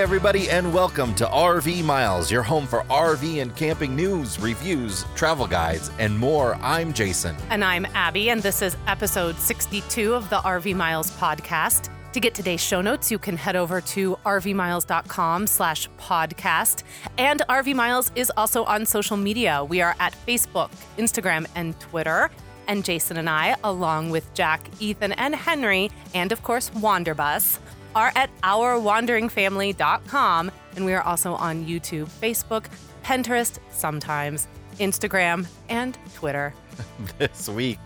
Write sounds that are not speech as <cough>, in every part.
Everybody, and welcome to RV Miles, your home for RV and camping news, reviews, travel guides, and more. I'm Jason. And I'm Abby, and this is episode 62 of the RV Miles podcast. To get today's show notes, you can head over to rvmiles.com slash podcast. And RV Miles is also on social media. We are at Facebook, Instagram, and Twitter. And Jason and I, along with Jack, Ethan, and Henry, and of course, Wanderbus, are at ourwanderingfamily.com. And we are also on YouTube, Facebook, Pinterest, sometimes, Instagram, and Twitter. <laughs> this week,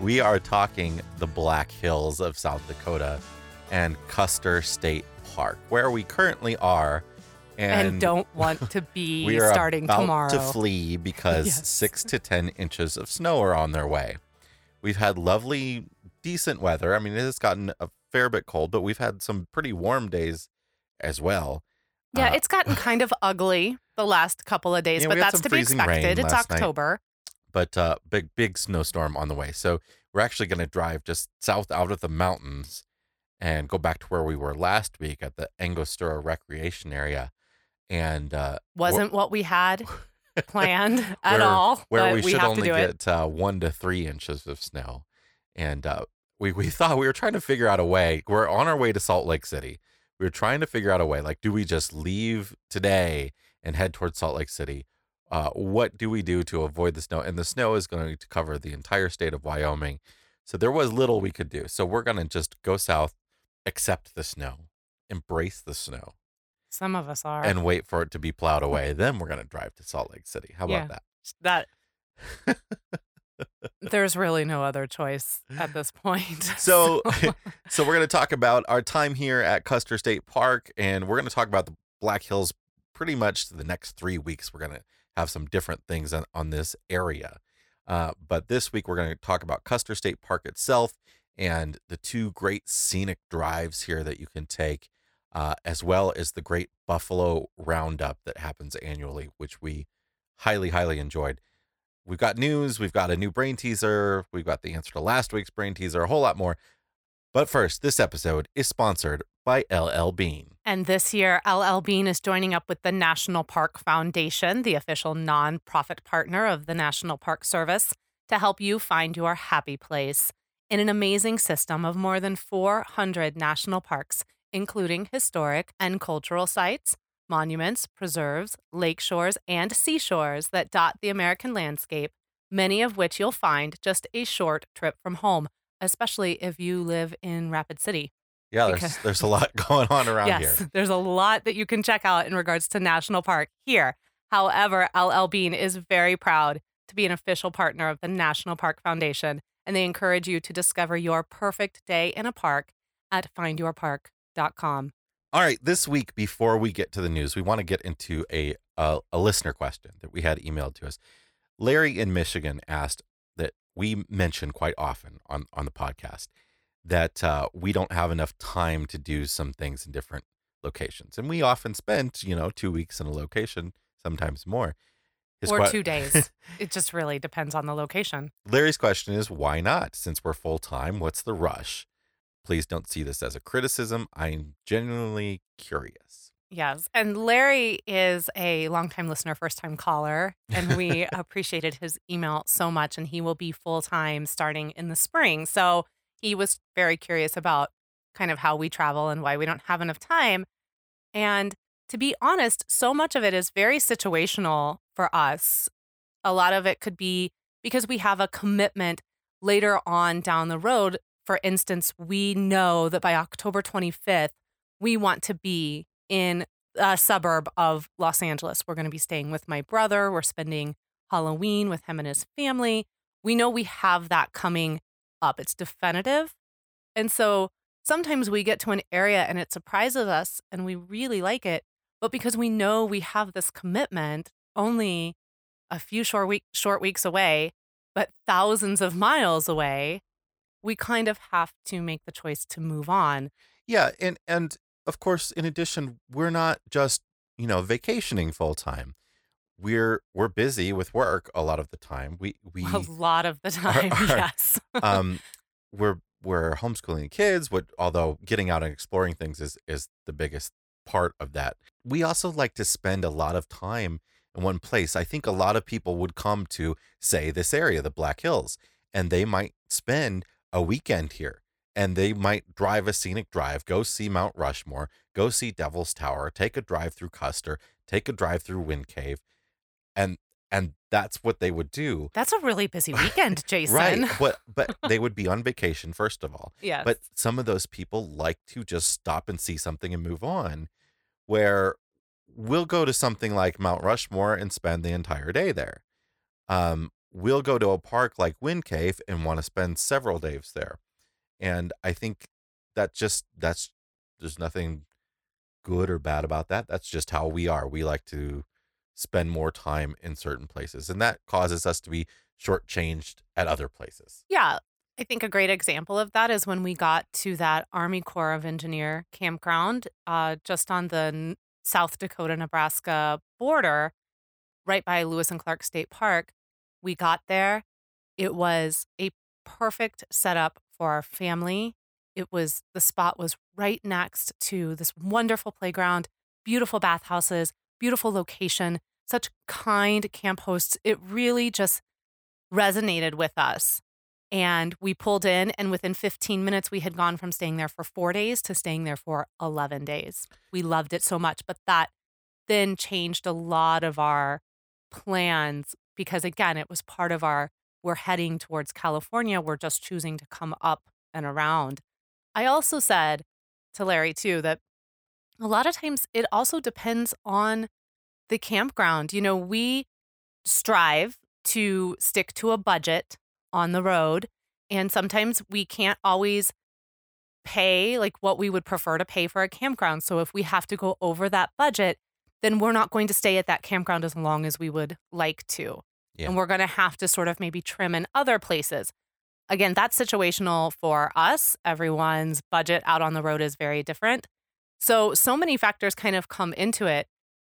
we are talking the Black Hills of South Dakota and Custer State Park, where we currently are. And, And, don't <laughs> want to be we are starting about tomorrow. to flee because Yes. six to 10 inches of snow are on their way. We've had lovely, decent weather. I mean, it has gotten a fair bit cold, but we've had some pretty warm days as well. Yeah, Uh, it's gotten <laughs> kind of ugly the last couple of days, Yeah, but that's to be expected. It's last night. October. but uh, big big snowstorm on the way. So we're actually going to drive just south out of the mountains and go back to where we were last week at the Angostura Recreation Area, and uh, Wasn't what we had <laughs> planned at where, all. where we should only get uh, one to three inches of snow, and uh, we we <laughs> thought we were trying to figure out a way. We're on our way to Salt Lake City. We were trying to figure out a way. Like, do we just leave today and head towards Salt Lake City? Uh, what do we do to avoid the snow? And the snow is going to cover the entire state of Wyoming, so there was little we could do. So we're going to just go south, accept the snow, embrace the snow, Some of us are. and wait for it to be plowed <laughs> away. Then we're going to drive to Salt Lake City. How about Yeah. that? that <laughs> there's really no other choice at this point. <laughs> So, so <laughs> we're going to talk about our time here at Custer State Park, and we're going to talk about the Black Hills pretty much the next three weeks. We're going to have some different things on, on this area. Uh, but this week, we're going to talk about Custer State Park itself and the two great scenic drives here that you can take, uh, as well as the great Buffalo Roundup that happens annually, which we highly, highly enjoyed. We've got news, we've got a new brain teaser, we've got the answer to last week's brain teaser, a whole lot more. But first, this episode is sponsored by LL Bean. And this year, LL Bean is joining up with the National Park Foundation, the official nonprofit partner of the National Park Service, to help you find your happy place in an amazing system of more than 400 national parks, including historic and cultural sites, monuments, preserves, lake shores, and seashores that dot the American landscape, many of which you'll find just a short trip from home, especially if you live in Rapid City. Yeah, there's there's a lot <laughs> going on around yes, here. there's a lot that you can check out in regards to National Park here. However, LL Bean is very proud to be an official partner of the National Park Foundation, and they encourage you to discover your perfect day in a park at findyourpark.com. All right, this week before we get to the news, we want to get into a a, a listener question that we had emailed to us. Larry in Michigan asked that we mention quite often on on the podcast that uh, we don't have enough time to do some things in different locations, and we often spend you know two weeks in a location, sometimes more. His or que- two days. <laughs> it just really depends on the location. Larry's question is why not? Since we're full time, what's the rush? Please don't see this as a criticism. I'm genuinely curious. Yes. And Larry is a longtime listener, first time caller, and we <laughs> appreciated his email so much. And he will be full time starting in the spring. So he was very curious about kind of how we travel and why we don't have enough time. And to be honest, so much of it is very situational for us. A lot of it could be because we have a commitment later on down the road. For instance, we know that by October 25th, we want to be in a suburb of Los Angeles. We're going to be staying with my brother. We're spending Halloween with him and his family. We know we have that coming up. It's definitive. And so sometimes we get to an area and it surprises us and we really like it. But because we know we have this commitment only a few short, week, short weeks away, but thousands of miles away, we kind of have to make the choice to move on. Yeah, and and of course, in addition, we're not just you know vacationing full time. We're we're busy with work a lot of the time. We we A lot of the <laughs> time, are- yes. um we're we're homeschooling kids. What although getting out and exploring things is is the biggest part of that. We also like to spend a lot of time in one place. I think a lot of people would come to, say, this area, the Black Hills, and they might spend a weekend here and they might drive a scenic drive, go see Mount Rushmore, go see Devil's Tower, take a drive through Custer, take a drive through Wind Cave, and and that's what they would do. That's a really busy weekend, <laughs> Jason. right, but but <laughs> they would be on vacation first of all. yes. But some of those people like to just stop and see something and move on. Where we'll go to something like Mount Rushmore and spend the entire day there. Um, we'll go to a park like Wind Cave and want to spend several days there. And I think that just that's there's nothing good or bad about that. That's just how we are. We like to spend more time in certain places, and that causes us to be shortchanged at other places. Yeah. I think a great example of that is when we got to that Army Corps of Engineer campground uh, just on the South Dakota Nebraska border, right by Lewis and Clark State Park. We got there. It was a perfect setup for our family. It was the spot was right next to this wonderful playground, beautiful bathhouses, beautiful location, such kind camp hosts. It really just resonated with us. And we pulled in, and within 15 minutes, we had gone from staying there for four days to staying there for 11 days. We loved it so much. But that then changed a lot of our plans because, again, it was part of our we're heading towards California. We're just choosing to come up and around. I also said to Larry, too, that a lot of times it also depends on the campground. You know, we strive to stick to a budget on the road. And sometimes we can't always pay like what we would prefer to pay for a campground. So if we have to go over that budget, then we're not going to stay at that campground as long as we would like to. Yeah. And we're going to have to sort of maybe trim in other places. Again, that's situational for us. Everyone's budget out on the road is very different. So, so many factors kind of come into it.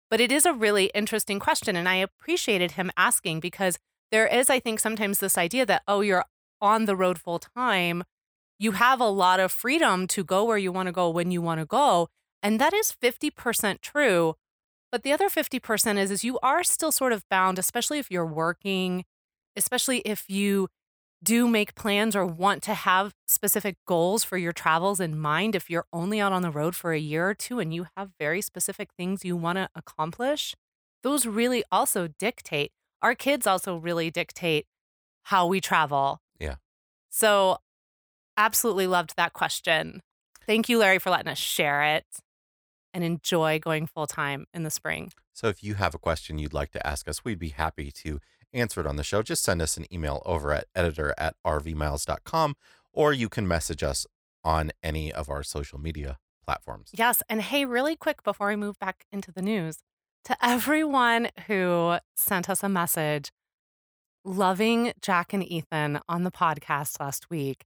But it is a really interesting question. And I appreciated him asking because there is, I think, sometimes this idea that, oh, you're on the road full time. You have a lot of freedom to go where you want to go when you want to go. And that is 50% true. But the other 50% is, is you are still sort of bound, especially if you're working, especially if you do make plans or want to have specific goals for your travels in mind. If you're only out on the road for a year or two and you have very specific things you want to accomplish, those really also dictate. Our kids also really dictate how we travel. Yeah. So, absolutely loved that question. Thank you, Larry, for letting us share it and enjoy going full time in the spring. So if you have a question you'd like to ask us, we'd be happy to answer it on the show. Just send us an email over at editor at rvmiles.com or you can message us on any of our social media platforms. Yes. And hey, really quick before we move back into the news, to everyone who sent us a message loving Jack and Ethan on the podcast last week,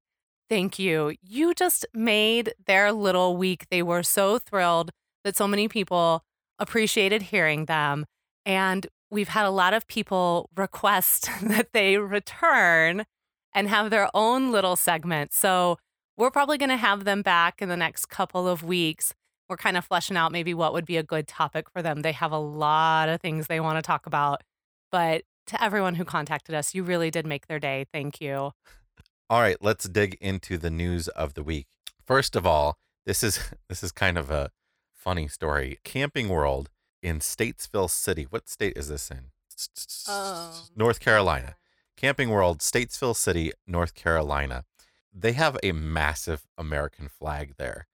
thank you. You just made their little week. They were so thrilled that so many people appreciated hearing them. And we've had a lot of people request <laughs> that they return and have their own little segment. So we're probably going to have them back in the next couple of weeks. We're kind of fleshing out maybe what would be a good topic for them. They have a lot of things they want to talk about. But to everyone who contacted us, you really did make their day. Thank you. All right, let's dig into the news of the week. First of all, this is <laughs> this is kind of a funny story. Camping World in Statesville City. What state is this in? Oh, North Carolina. Camping World, Statesville City, North Carolina. They have a massive American flag there.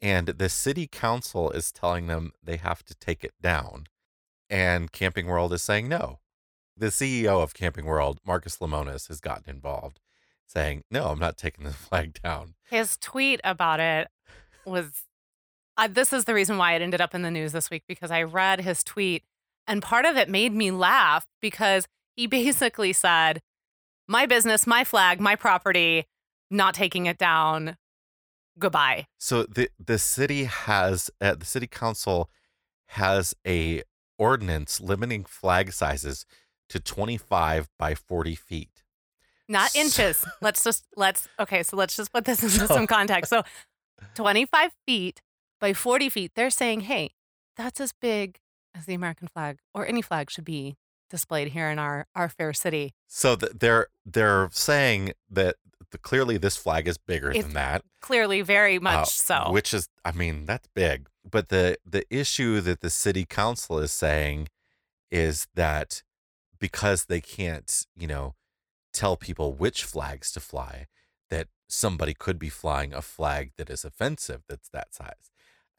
And the city council is telling them they have to take it down. And Camping World is saying no. The CEO of Camping World, Marcus Lemonis, has gotten involved, saying, No, I'm not taking the <laughs> flag down. His tweet about it was uh, this is the reason why it ended up in the news this week because I read his tweet and part of it made me laugh because he <laughs> basically said, My business, my flag, my property, not taking it down. Goodbye. So the the city has uh, the city council has a ordinance limiting flag sizes to 25 by 40 feet. Not So- inches. Let's just let's okay, so let's just put this <laughs> into So- some context. So 25 feet by 40 feet, they're saying, hey, that's as big as the American flag or any flag should be displayed here in our, our fair city. So th- they're they're saying that the, clearly this flag is bigger It's than that. Clearly, very much uh, so. Which is, I mean, that's big. But the the issue that the city council is saying is that because they can't, you know, tell people which flags to fly, that somebody could be flying a flag that is offensive that's that size.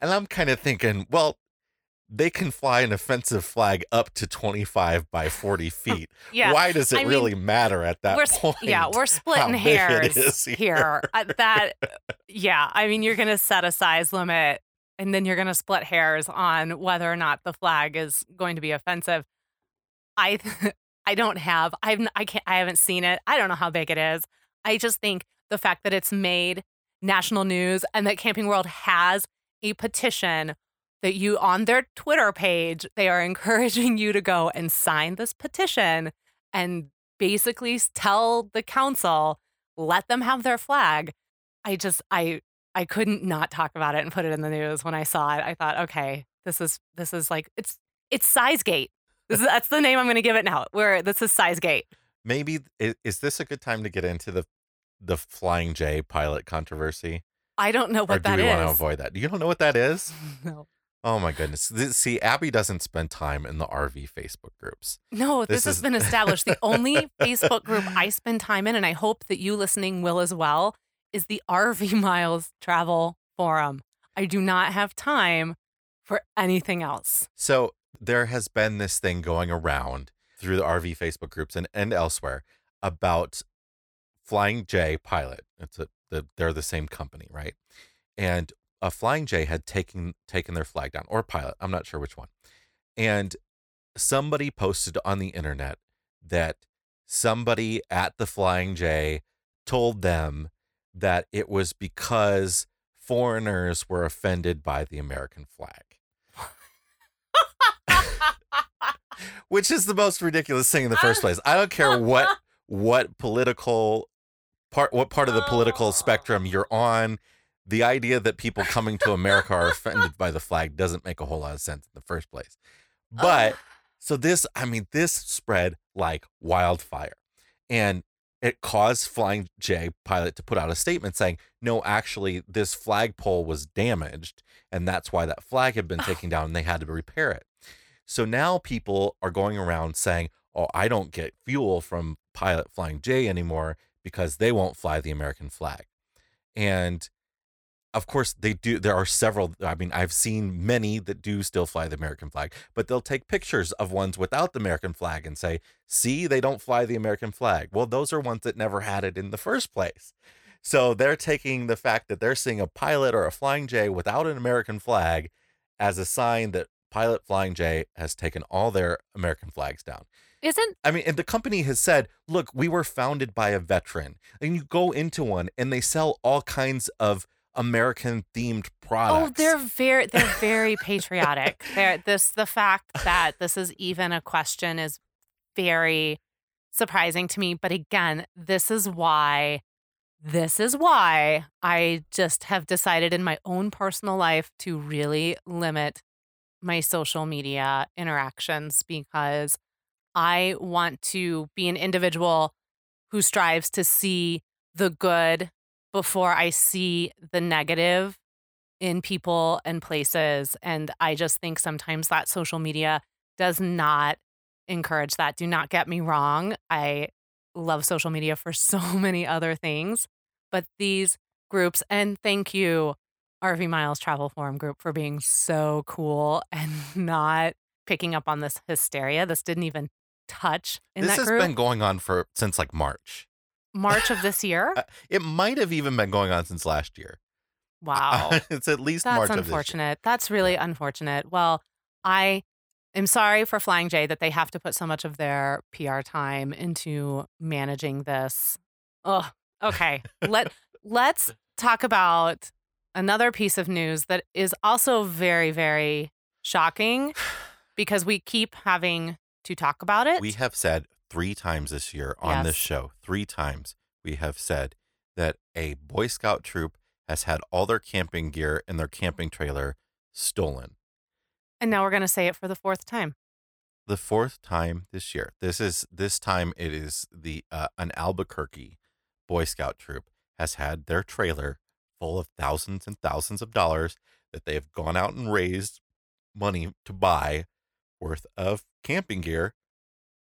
And I'm kind of thinking, well, they can fly an offensive flag up to 25 by 40 <laughs> feet. yeah. Why does it I mean, really matter at that we're, <laughs> point? Yeah, we're splitting hairs here. here. Uh, that, yeah, I mean, you're going to set a size limit and then you're going to split hairs on whether or not the flag is going to be offensive. I, <laughs> I don't have, I've, I can't, I haven't seen it. I don't know how big it is. I just think the fact that it's made national news and that Camping World has a petition that you on their Twitter page, they are <laughs> encouraging you to go and sign this petition and basically tell the council, let them have their flag. I just I I couldn't not talk about it and put it in the news when I saw it. I thought, okay, this is this is like it's it's Sizegate. This is, that's the name I'm going to give it now. Where this is Sizegate. Maybe is this a good time to get into the the Flying J pilot controversy? I don't know or what do that we is. want to avoid that? You don't know what that is? <laughs> no. Oh my goodness. This, see, Abby doesn't spend time in the RV Facebook groups. No, this, This has is- been established. The only <laughs> Facebook group I spend time in, and I hope that you listening will as well, is the RV <laughs> Miles Travel Forum. I do not have time for anything else. So there has been this thing going around through the RV Facebook groups and, and elsewhere about Flying J Pilot. It's a the, they're the same company, right? And a Flying J had taken taken their flag down, or Pilot. I'm not sure which one. And somebody posted on the internet that somebody at the Flying J told them that it was because foreigners were offended by the American flag. <laughs> which is the most ridiculous thing in the first place. I don't care what <laughs> what political part what part of the political oh. spectrum you're on. The idea that people coming to America are <laughs> offended by the flag doesn't make a whole lot of sense in the first place. But so this, I mean, this spread like wildfire. And it caused Flying J pilot to put out a statement saying, no, actually, this flagpole was damaged. And that's why that flag had been <sighs> taken down and they had to repair it. So now people are going around saying, oh, I don't get fuel from Pilot Flying J anymore because they won't fly the American flag. And of course, they do. There are several. I mean, I've seen many that do still fly the American flag, but they'll take pictures of ones without the American flag and say, see, they don't fly the American flag. Well, those are ones that never had it in the first place. So they're taking the fact that they're seeing a pilot or a Flying J without an American flag as a sign that Pilot Flying J has taken all their American flags down. Isn't I mean, and the company has said, look, we were founded by a veteran. And you go into one and they sell all kinds of American themed oh, products. oh they're very they're <laughs> very patriotic. They're this the fact that this is even a question is very surprising to me. But again, this is why this is why I just have decided in my own personal life to really limit my social media interactions because I want to be an individual who strives to see the good before I see the negative in people and places. And I just think sometimes that social media does not encourage that. Do not get me wrong. I love social media for <laughs> so many other things, but these groups, and thank you, RV Miles Travel Forum group, for being so cool <laughs> and not picking up on this hysteria. This didn't even touch in this has group. been going on for since like March. March of this <laughs> year. Uh, It might have even been going on since last year. <laughs> Wow. it's at least That's March of this year. unfortunate. That's really unfortunate. Well, I am sorry for Flying J that they have to put so much of their PR time into managing this. Oh, okay. Let <laughs> let's talk about another piece of news that is also very very shocking <sighs> because we keep having to talk about it. We have said three times this year on this show, three times we have said that a Boy Scout troop has had all their camping gear and their camping trailer stolen. And now we're going to say it for the fourth time. The fourth time this year. This is this time it is the uh, an Albuquerque Boy Scout troop has had their trailer full of thousands and thousands of dollars that they have gone out and raised money to buy worth of camping gear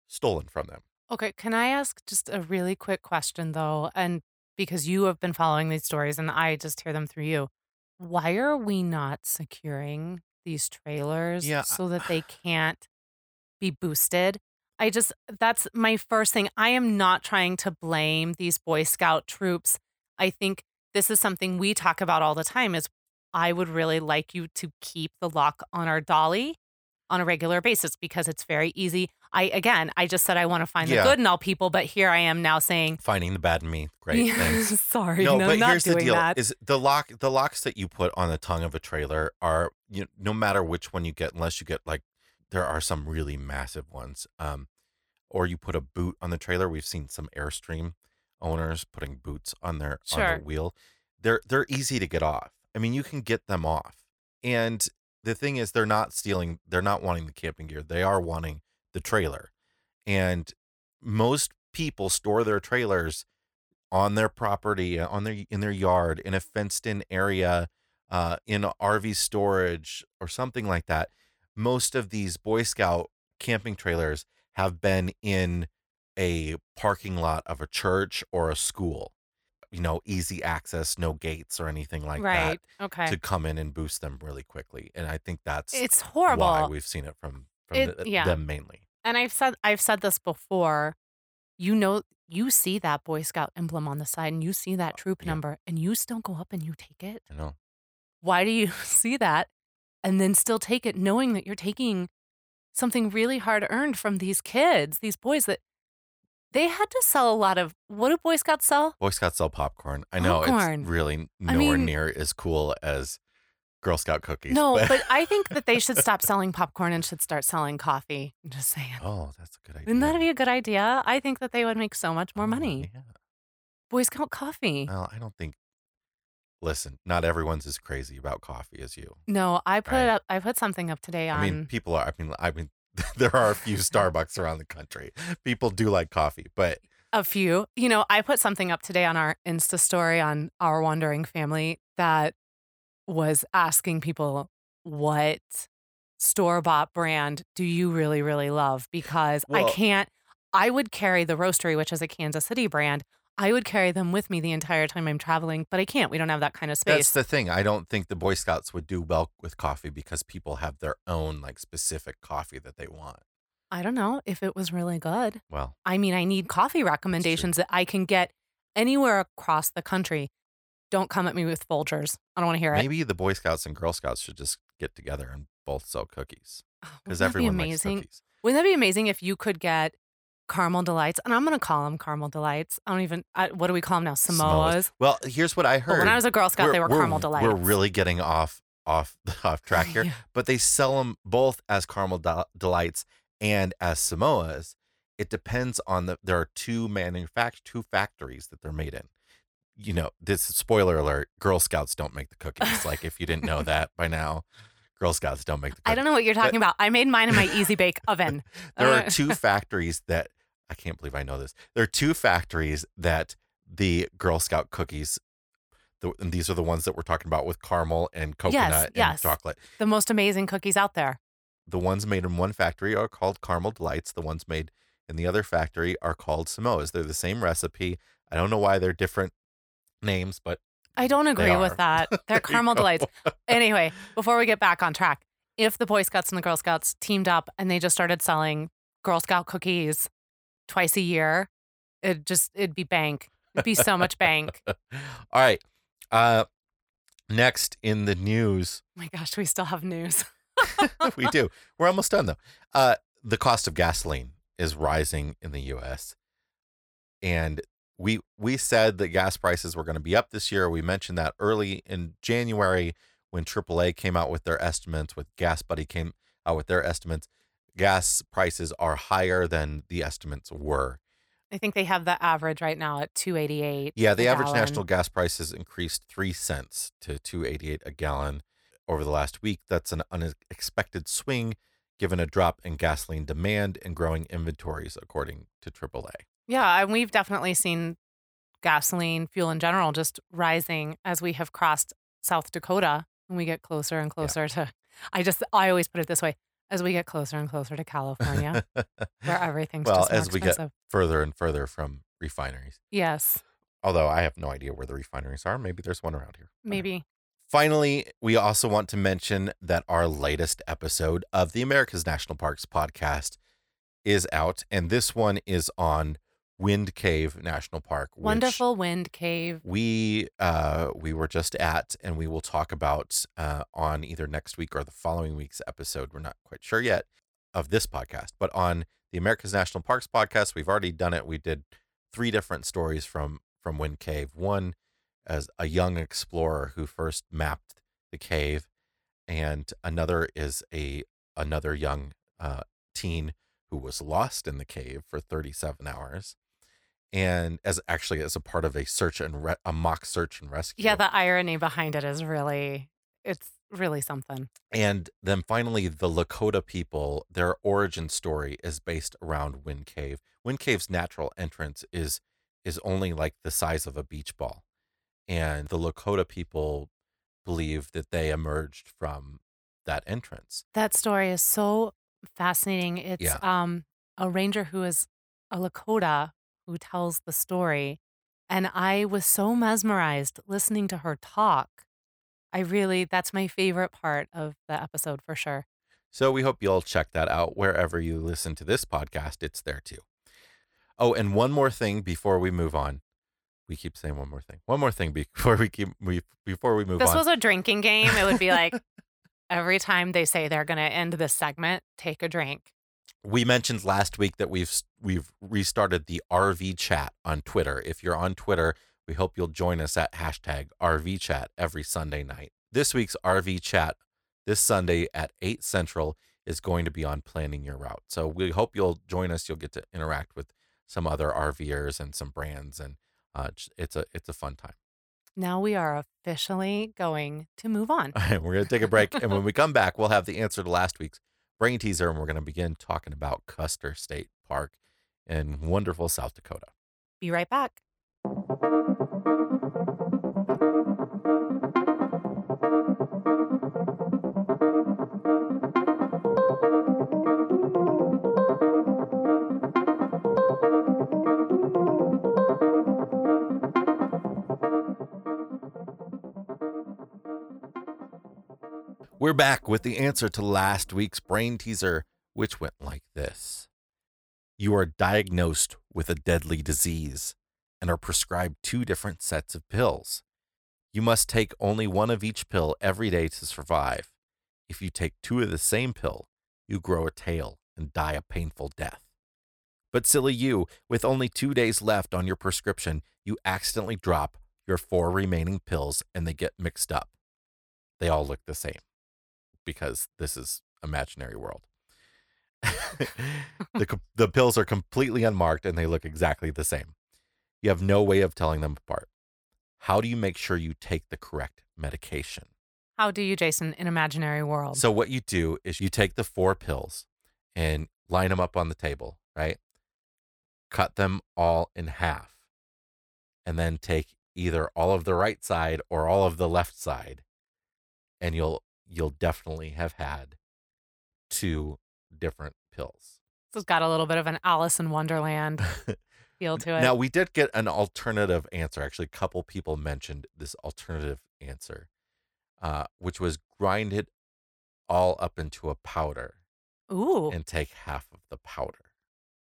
stolen from them. Okay, can I ask just a really quick question though? And because you have been following these stories and I just hear them through you. Why are we not securing these trailers Yeah, so that they <sighs> can't be boosted? I just, that's my first thing. I am not trying to blame these Boy Scout troops. I think this is something we talk about all the time is I would really like you to keep the lock on our dolly on a regular basis because it's very easy. I again, I just said I want to find Yeah. the good in all people, but here I am now saying, Finding the bad in me. Great. Thanks. <laughs> sorry, no, no, but not here's the deal: that. is the lock the locks that you put on the tongue of a trailer are you know, no matter which one you get, unless you get like there are some really massive ones. Um, or you put a boot on the trailer. We've seen some Airstream owners putting boots on their on Sure. the wheel. They're they're easy to get off. I mean, you can get them off. And the thing is, they're not stealing. They're not wanting the camping gear. They are wanting the trailer. And most people store their trailers on their property, uh, on their in their yard, in a fenced-in area, uh, in RV storage or something like that. Most of these Boy Scout camping trailers have been in a parking lot of a church or a school. You know, easy access, no gates or anything like right. that Okay. to come in and boost them really quickly. And I think that's It's horrible why we've seen it from from It- the- yeah. them mainly. and I've said I've said this before. You know, you see that Boy Scout emblem on the side and you see that uh, troop Yeah. number and you still go up and you take it. Know, Why do you <laughs> see that and then still take it knowing that you're taking something really hard earned from these kids, these boys that they had to sell a lot of what do Boy Scouts sell? Boy Scouts sell popcorn. I know Popcorn. it's really I nowhere mean- near as cool as Girl Scout cookies. No, but I think that they <laughs> should stop selling popcorn and should start selling coffee. I'm just saying. oh, that's a good idea. Wouldn't that be a good idea? I think that they would make so much more Oh, money. Yeah. Boy Scout coffee. Well, I don't think. Listen, not everyone's as crazy about coffee as you. No, I put Right. up. I put something up today on. I mean, people are. I mean, I mean, <laughs> there are a few Starbucks around the country. People do like coffee, but a few. You know, I put something up today on our Insta story on our wandering family that was asking people what store bought brand do you really, really love? Because Well- I can't, I would carry the Roasterie, which is a Kansas City brand. I would carry them with me the entire time I'm traveling, but I can't. We don't have that kind of space. that's the thing. I don't think the Boy Scouts would do well with coffee because people have their own like specific coffee that they want. I don't know if it was really good. Well, I mean, I need coffee recommendations that I can get anywhere across the country. Don't come at me with Folgers. I don't want to hear it. maybe the Boy Scouts and Girl Scouts should just get together and both sell cookies Oh, because wouldn't that be everyone likes amazing? cookies. Wouldn't that be amazing if you could get caramel delights? And I'm going to call them caramel delights. I don't even, I, what do we call them now? Samoas. Well, here's what I But heard. when I was a Girl Scout, they were we're, caramel delights. We're really getting off off <laughs> off <laughs> track here, Yeah. but they sell them both as caramel del- delights and as Samoas. It depends on the. There are two manufact two factories that they're made in. You know, this spoiler alert: Girl Scouts don't make the cookies. like if you didn't know <laughs> that by now, Girl Scouts don't make the. cookies. I don't know what you're talking about. I made mine in my Easy Bake oven. There Uh, are two factories that I can't believe I know this. There are two factories that the Girl Scout cookies. The, and these are the ones that we're talking about with caramel and coconut and yes. chocolate. The most amazing cookies out there. The ones made in one factory are called caramel delights. The ones made in the other factory are called Samoas. They're the same recipe. I don't know why they're different names, but I don't agree with that. <laughs> They're caramel delights. <laughs> Anyway, before we get back on track, if the Boy Scouts and the Girl Scouts teamed up and they just started selling Girl Scout cookies twice a year, it just it'd be bank. It'd be so much bank. <laughs> All right. Uh, next in the news, Oh my gosh, we still have news. <laughs> we do. <laughs> We're almost done though. Uh, the cost of gasoline is rising in the U.S. and we we said that gas prices were going to be up this year. We mentioned that early in January when AAA came out with their estimates, with Gas Buddy came out with their estimates. Gas prices are higher than the estimates were. I think they have the average right now at 288. Yeah, the average gallon. national gas price has increased three cents to 288 a gallon over the last week. That's an unexpected swing given a drop in gasoline demand and growing inventories, according to AAA. Yeah, and we've definitely seen gasoline fuel in general just rising as we have crossed South Dakota and we get closer and closer to I just I always put it this way, as we get closer and closer to California where <laughs> everything's well, just more as we get further and further from refineries. yes, Although I have no idea where the refineries are. Maybe there's one around here. I don't know. maybe. Finally, we also want to mention that our latest episode of the America's National Parks podcast is out, and this one is on Wind Cave National Park. Wonderful wind cave. We uh, we were just at, and we will talk about uh, on either next week or the following week's episode. We're not quite sure yet of this podcast, but on the America's National Parks podcast, we've already done it. We did three different stories from from Wind Cave. One as a young explorer who first mapped the cave, and another is a another young uh, teen who was lost in the cave for 37 hours. And as actually as a part of a search and re- a mock search and rescue. Yeah, the irony behind it is really it's really something. And then finally, the Lakota people, their origin story is based around Wind Cave. Wind Cave's natural entrance is is only like the size of a beach ball. And the Lakota people believe that they emerged from that entrance. That story is so fascinating. It's Yeah. um a ranger who is a Lakota who tells the story. And I was so mesmerized listening to her talk. I really that's my favorite part of the episode for sure. So we hope you'll check that out wherever you listen to this podcast. It's there too. Oh, and one more thing before we move on. We keep saying one more thing. One more thing before we keep we before we move This on. This was a drinking game. It would be like <laughs> every time they say they're going to end this segment, take a drink. We mentioned last week that we've we've restarted the RV chat on Twitter. If you're on Twitter, we hope you'll join us at hashtag RV chat every Sunday night. This week's RV chat this Sunday at 8 Central is going to be on planning your route. So we hope you'll join us. You'll get to interact with some other RVers and some brands and uh, it's a it's a fun time. Now we are officially going to move on. All right, <laughs> we're going to take a break. and when we come back, we'll have the answer to last week's brain teaser. And we're going to begin talking about Custer State Park in wonderful South Dakota. Be right back. We're back with the answer to last week's brain teaser, which went like this You are diagnosed with a deadly disease and are prescribed two different sets of pills. You must take only one of each pill every day to survive. If you take two of the same pill, you grow a tail and die a painful death. But silly you, with only two days left on your prescription, you accidentally drop your four remaining pills and they get mixed up. They all look the same because this is imaginary world. <laughs> the the pills are completely unmarked and they look exactly the same. You have no way of telling them apart. How do you make sure you take the correct medication? How do you, Jason, in imaginary world? So what you do is you take the four pills and line them up on the table, right? Cut them all in half. And then take either all of the right side or all of the left side and you'll you'll definitely have had two different pills. This has got a little bit of an Alice in Wonderland <laughs> feel to it. Now we did get an alternative answer. Actually, a couple people mentioned this alternative answer, uh, which was grind it all up into a powder Ooh. and take half of the powder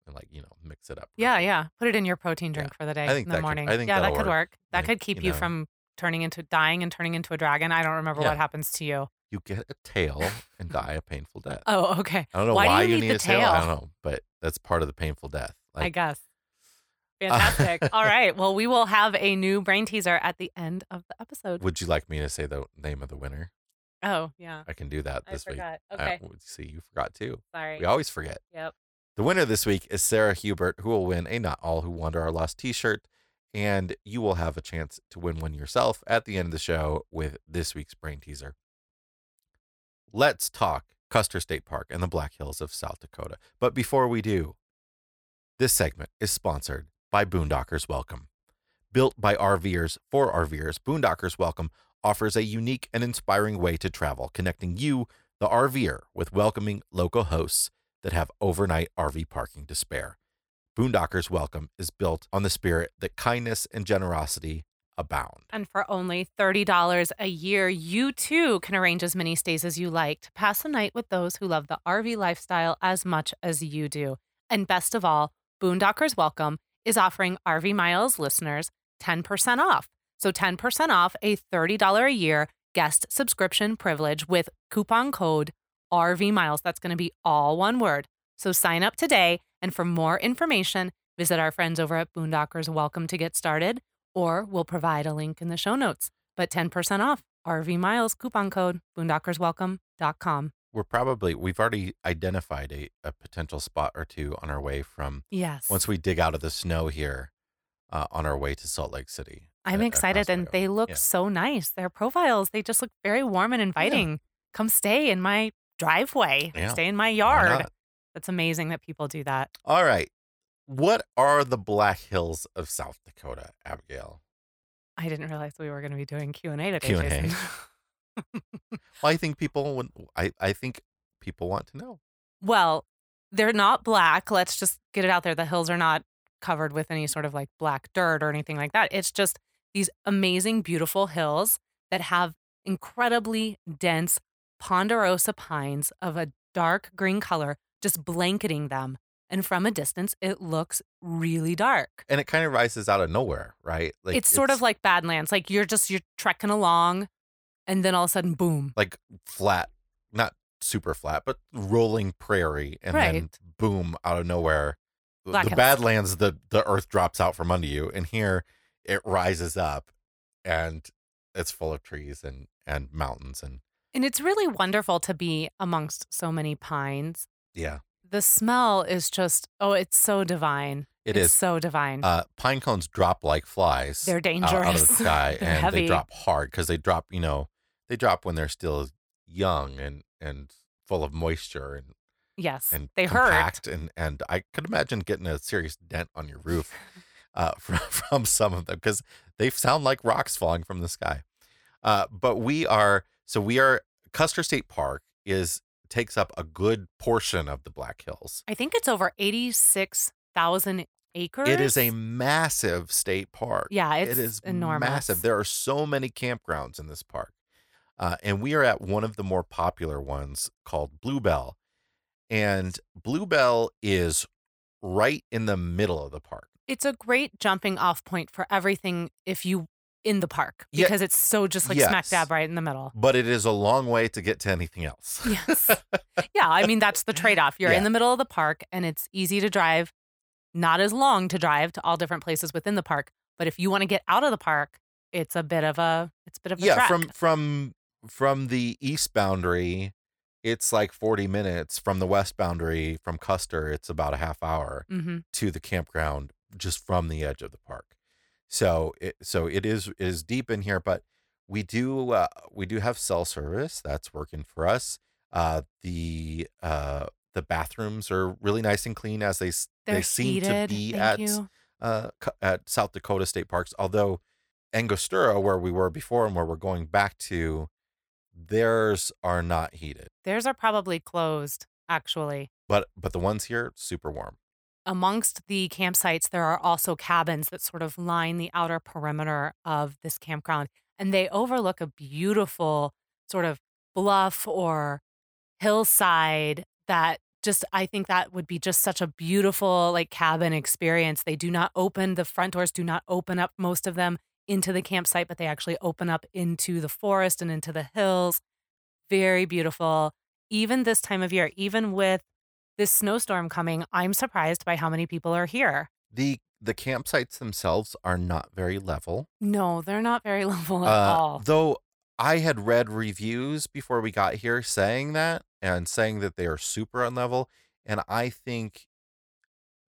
and like you know mix it up. Yeah, yeah. Put it in your protein Yeah. drink for the day I think in the could- morning. I think yeah, that could work. work. That Like, could keep you you, know. from turning into dying and turning into a dragon. I don't remember Yeah. what happens to you. You get a tail and die a painful death. Oh, okay. I don't know why why, do you you need need a tail. I don't know, but that's part of the painful death. I guess. <laughs> Fantastic. All right. Well, we will have a new brain teaser at the end of the episode. would you like me to say the name of the winner? Oh, yeah. I can do that I this week. forgot. Uh, Okay. see, you forgot too. Sorry. We always forget. Yep. The winner this week is Sarah Hubert, who will win a Not All Who Wander Are Lost t shirt. And you will have a chance to win one yourself at the end of the show with this week's brain teaser. Let's talk Custer State Park and the Black Hills of South Dakota. But before we do, this segment is sponsored by Boondockers Welcome. Built by RVers for RVers, Boondockers Welcome offers a unique and inspiring way to travel, connecting you, the RVer, with welcoming local hosts that have overnight RV parking to spare. Boondockers Welcome is built on the spirit that kindness and generosity abound. And for only $30 a year, you too can arrange as many stays as you like to pass a night with those who love the RV lifestyle as much as you do. And best of all, Boondockers Welcome is offering RV Miles listeners 10% off. So 10% off a $30 a year guest subscription privilege with coupon code RV Miles. That's going to be all one word. So sign up today. And for more information, visit our friends over at Boondockers Welcome to get started, or we'll provide a link in the show notes. But 10% off RV Miles coupon code boondockerswelcome.com. We're probably, we've already identified a, a potential spot or two on our way from Yes. once we dig out of the snow here uh, on our way to Salt Lake City. I'm at- excited and they look Yeah. so nice. Their profiles, they just look very warm and inviting. Come stay in my driveway, Yeah. stay in my yard. That's amazing that people do that. All right. What are the Black Hills of South Dakota, Abigail? I didn't realize we were going to be doing Q&A today, Q&A. Jason. <laughs> <laughs> Well, I think people would, I, I think people want to know. well, they're not black. Let's just get it out there. The hills are not covered with any sort of like black dirt or anything like that. It's just these amazing, beautiful hills that have incredibly dense ponderosa pines of a dark green color just blanketing them. And from a distance, it looks really dark. And it kind of rises out of nowhere, right? Like it's sort of like Badlands. Like you're just you're trekking along, and then all of a sudden, boom. like flat, not super flat, but rolling prairie, and then boom, out of nowhere, the- Black the. Badlands, the the earth drops out from under you, and here it rises up, and it's full of trees and and mountains, and And it's really wonderful to be amongst so many pines. yeah, The smell is just oh, it's so divine. it it's is. so divine. Uh, pine cones drop like flies. They're out, out of the <laughs> sky, and heavy. they drop hard because they drop. You know, they drop when they're still young and and full of moisture and yes, and they hurt. and and I could imagine getting a serious dent on your roof <laughs> uh, <laughs> from from some of them because they sound like rocks falling from the sky. Uh, but we are so we are Custer State Park is takes up a good portion of the Black Hills. I think it's over eighty six thousand acres. It is a massive state park. yeah, it's it is enormous. massive. There are so many campgrounds in this park. Uh, and we are at one of the more popular ones called Bluebell. And Bluebell is right in the middle of the park. It's a great jumping off point for everything if you in the park Yeah. because it's so just like smack dab right in the middle. But it is a long way to get to anything else. <laughs> Yes. yeah, I mean that's the trade-off. You're Yeah. in the middle of the park and it's easy to drive, not as long to drive to all different places within the park, but if you want to get out of the park, it's a bit of a it's a bit of a yeah, trek. from from from the east boundary, it's like 40 minutes. From the west boundary, from Custer, it's about a half hour. hmm to the campground just from the edge of the park. So it so it is is deep in here, but we do uh, we do have cell service that's working for us. Uh, the uh, the bathrooms are really nice and clean as they They're they seem heated. to be Thank at uh, at South Dakota State Parks. Although Angostura, where we were before and where we're going back to, theirs are not heated, Theirs are probably closed actually. but but the ones here super warm. Amongst the campsites, there are also cabins that sort of line the outer perimeter of this campground, and they overlook a beautiful sort of bluff or hillside that just I think that would be just such a beautiful like cabin experience. They do not open the front doors do not open up most of them into the campsite, but they actually open up into the forest and into the hills. Very beautiful. Even this time of year, even with this snowstorm coming, I'm surprised by how many people are here. the The campsites themselves are not very level. No, they're not very <laughs> level at Uh, all. Though I had read reviews before we got here saying that and saying that they are super unlevel. And I think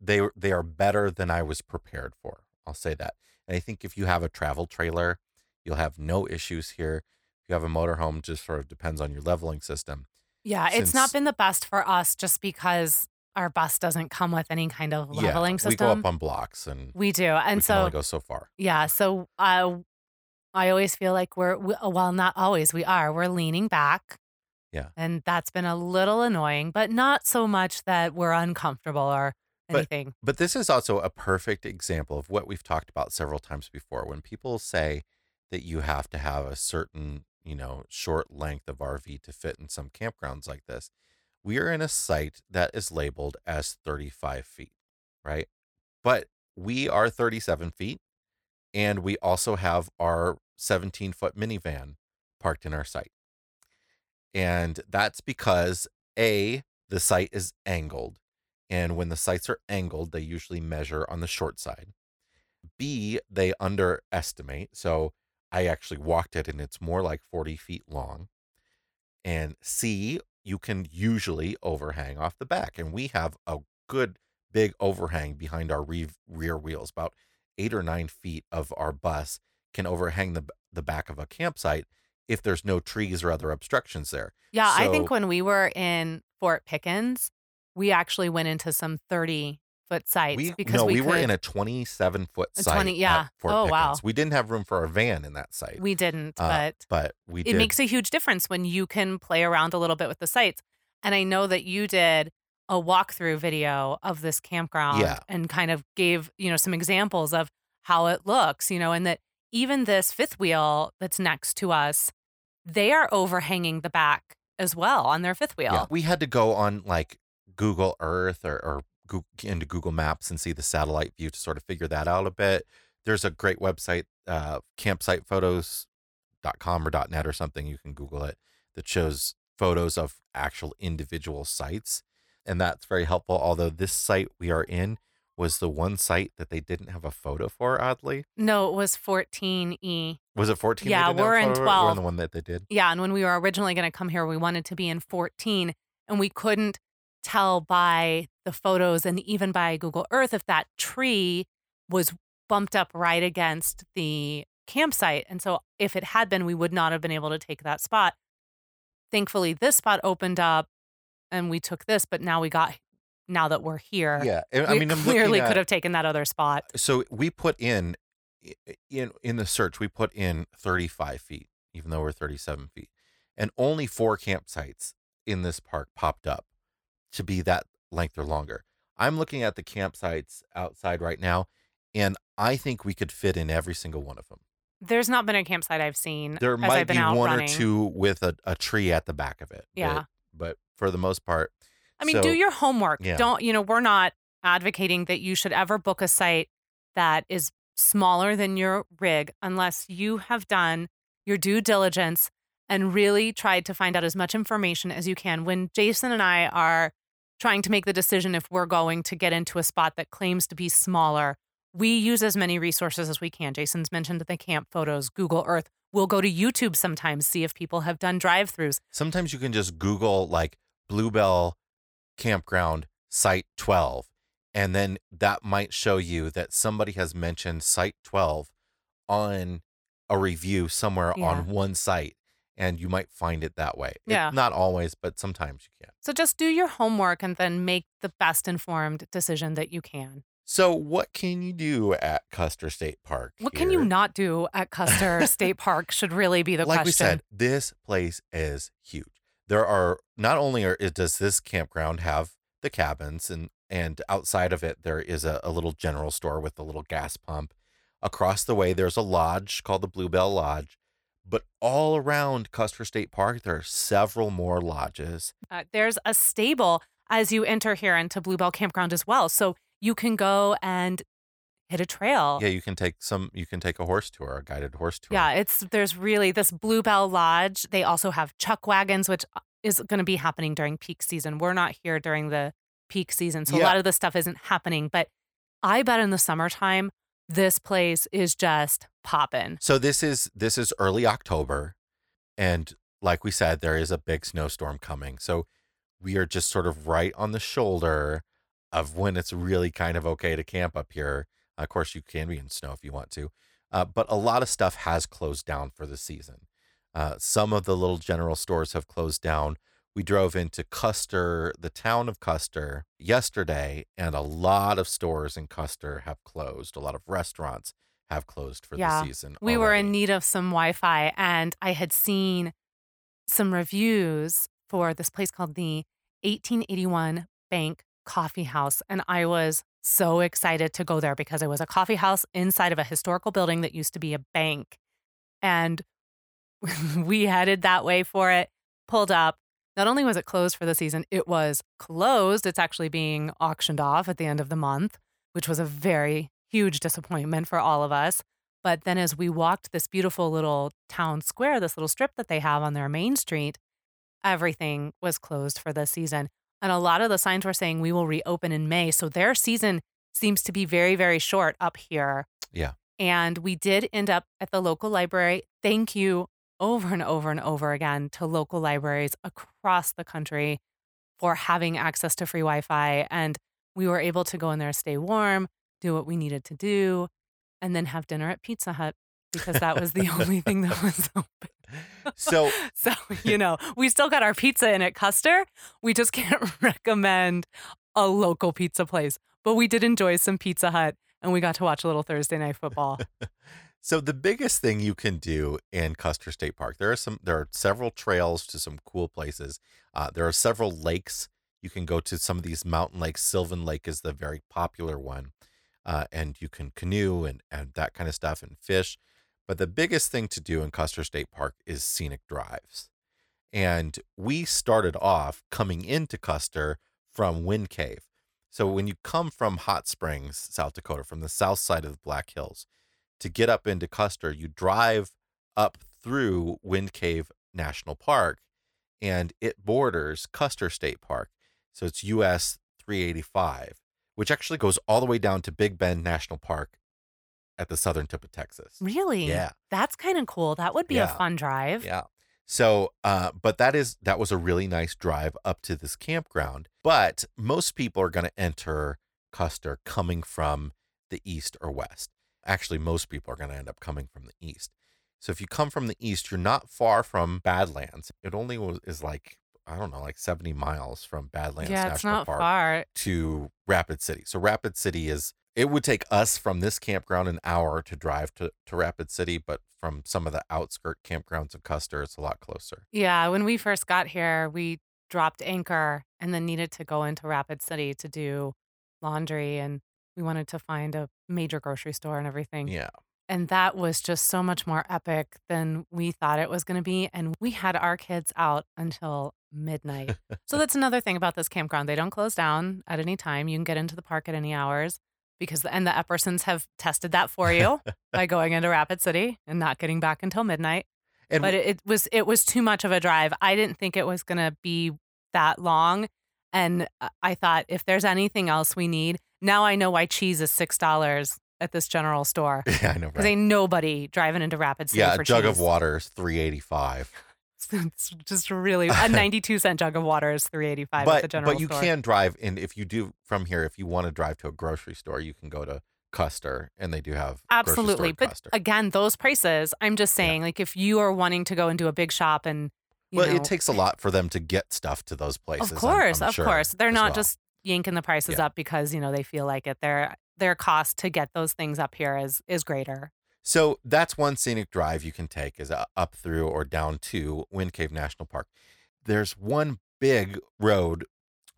they they are better than I was prepared for. I'll say that. And I think if you have a travel trailer, you'll have no issues here. If you have a motorhome, just sort of depends on your leveling system. Yeah, it's not been the best for us just because our bus doesn't come with any kind of leveling yeah, system. we go up on blocks and We do. we And can so only go so far. Yeah. So uh, I always feel like we're, we, well, not always, we are. We're leaning back. Yeah. And that's been a little annoying, but not so much that we're uncomfortable or But- anything. But this is also a perfect example of what we've talked about several times before. When people say that you have to have a certain, you know, short length of RV to fit in some campgrounds like this, we are in a site that is labeled as 35 feet, right? But we are 37 feet, and we also have our 17 foot minivan parked in our site. And that's because A, the site is angled. And when the sites are angled, they usually measure on the short side. B, they underestimate. So I actually walked it and it's more like 40 feet long. And C, you can usually overhang off the back. And we have a good big overhang behind our re- rear wheels. About eight or nine feet of our bus can overhang the, the back of a campsite if there's no trees or other obstructions there. Yeah. I think when we were in Fort Pickens, we actually went into some 30 foot sites We because no, we, we, were could- in a 27 foot site. 20 at yeah. Oh, Pickens. wow. We didn't have room for our van in that site, we didn't, Uh, but but we it did. makes a huge difference when you can play around a little bit with the sites. And I know that you did a walkthrough video of this campground Yeah. and kind of gave, you know, some examples of how it looks, you know, and that even this fifth wheel that's next to us, they are overhanging the back as well on their fifth wheel. yeah, we had to go on like Google Earth or, or into Google Maps and see the satellite view to sort of figure that out a bit. There's a great website, uh, campsitephotos.com or .net or something. You can Google it that shows photos of actual individual sites, and that's very helpful. Although this site we are in was the one site that they didn't have a photo for, oddly. No, it was 14E. Was it 14? they Yeah, didn't have a we're in photo for? We're 12. in the one that they did. Yeah, and when we were originally going to come here, we wanted to be in 14, and we couldn't tell by the photos and even by Google Earth if that tree was bumped up right against the campsite. And so if it had been, we would not have been able to take that spot. Thankfully, this spot opened up and we took this, but now we got now that we're here. Yeah, we I mean, clearly at- could have taken that other spot. so we put in in in the search we put in 35 feet even though we're 37 feet and only four campsites in this park popped up to be that length or longer i'm looking at the campsites outside right now and i think we could fit in every single one of them There's not been a campsite I've seen. there as might I've been be one running. or two with a, a tree at the back of it Yeah. but, for the most part I mean, do your homework. yeah. Don't, you know, we're not advocating that you should ever book a site that is smaller than your rig unless you have done your due diligence and really tried to find out as much information as you can. When Jason and I are trying to make the decision if we're going to get into a spot that claims to be smaller, we use as many resources as we can. Jason's mentioned the camp photos, Google Earth. We'll go to YouTube sometimes, see if people have done drive throughs. sometimes you can just Google like Bluebell Campground Site 12, and then that might show you that somebody has mentioned Site 12 on a review somewhere Yeah. on one site, and you might find it that way. It- Yeah. not always, but sometimes you can. So just do your homework and then make the best informed decision that you can. So, what can you do at Custer State Park? What can you not do at Custer <laughs> State Park should really be the like question. Like we said, this place is huge. There are not only are it does this campground have the cabins and and outside of it there is a, a little general store with a little gas pump. Across the way there's a lodge called the Bluebell Lodge. But all around Custer State Park there are several more lodges. Uh, there's a stable as you enter here into Bluebell Campground as well. So you can go and hit a trail. Yeah, you can take some you can take a horse tour, a guided horse tour. Yeah, it's there's really this Bluebell Lodge. They also have chuck wagons, which uh, is going to be happening during peak season. We're not here during the peak season, so a lot of this stuff isn't happening. But I bet in the summertime, this place is just popping. So this is this is early October, and like we said, there is a big snowstorm coming. So we are just sort of right on the shoulder of when it's really kind of okay to camp up here. Of course, you can be in snow if you want to, uh, but a lot of stuff has closed down for the season. Uh, some of the little general stores have closed down. We drove into Custer, the town of Custer, yesterday, and a lot of stores in Custer have closed. A lot of restaurants have closed for Yeah. the season. We were in need of some Wi Fi, and I had seen some reviews for this place called the 1881 Bank Coffee House. And I was so excited to go there because it was a coffee house inside of a historical building that used to be a bank. And <laughs> we headed that way for it, pulled up. Not only was it closed for the season, it was closed. It's actually being auctioned off at the end of the month, which was a very huge disappointment for all of us. But then as we walked this beautiful little town square, this little strip that they have on their main street, everything was closed for the season. And a lot of the signs were saying we will reopen in May. So their season seems to be very, very short up here. Yeah. And we did end up at the local library. Thank you over and over and over again to local libraries across the country for having access to free Wi Fi. And we were able to go in there, stay warm, do what we needed to do, and then have dinner at Pizza Hut because that was the only thing that was <laughs> open. <laughs> So So, you know, we still got our pizza in at Custer. We just <laughs> can't recommend a local pizza place, but we did enjoy some Pizza Hut and we got to watch a little Thursday night football. So the biggest thing you can do in Custer State Park, there are some, there are several trails to some cool places. Uh, there are several lakes you can go to. Some of these mountain lakes. Sylvan Lake is the very popular one, uh, and you can canoe and and that kind of stuff and fish. But the biggest thing to do in Custer State Park is scenic drives, and we started off coming into Custer from Wind Cave. So when you come from Hot Springs, South Dakota, from the south side of the Black Hills to get up into Custer, you drive up through Wind Cave National Park and it borders Custer State Park. So it's US 385, which actually goes all the way down to Big Bend National Park at the southern tip of Texas. Really? Yeah. That's kind of cool. That would be a fun drive. Yeah. So, uh, but that is that was a really nice drive up to this campground. But most people are going to enter Custer coming from the east or west. Actually, most people are going to end up coming from the east. So if you come from the east, you're not far from Badlands. It only was, is like I don't know, like 70 miles from Badlands yeah, National Park far. to Rapid City. So Rapid City is it would take us from this campground an hour to drive to, to Rapid City, but from some of the outskirt campgrounds of Custer, it's a lot closer. Yeah, when we first got here, we dropped anchor and then needed to go into Rapid City to do laundry and we wanted to find a major grocery store and everything. Yeah. And that was just so much more epic than we thought it was going to be. And we had our kids out until midnight. so <laughs> that's another thing about this campground. They don't close down at any time. You can get into the park at any hours because, and the Eppersons have tested that for you by <laughs> going into Rapid City and not getting back until midnight. And but it, it was it was too much of a drive. I didn't think it was going to be that long. And uh, I thought if there's anything else we need, now I know why cheese is $6 at this general store. <laughs> yeah, I know, Because right? ain't nobody driving into Rapid City Yeah, a jug of water is 385. <laughs> it's just really a <laughs> 92 cent jug of water is 385 at the But general but you store. can drive and if you do from here if you want to drive to a grocery store, you can go to Custer and they do have Absolutely. But Custer. again, those prices, I'm just saying, like if you are wanting to go and do a big shop and you well, know, it takes a lot for them to get stuff to those places. Of I'm- course, I'm of sure, course. They're not well. just yanking the prices Yeah. up because, you know, they feel like it. Their their cost to get those things up here is is greater. So that's one scenic drive you can take is uh, up through or down to Wind Cave National Park. There's one big road,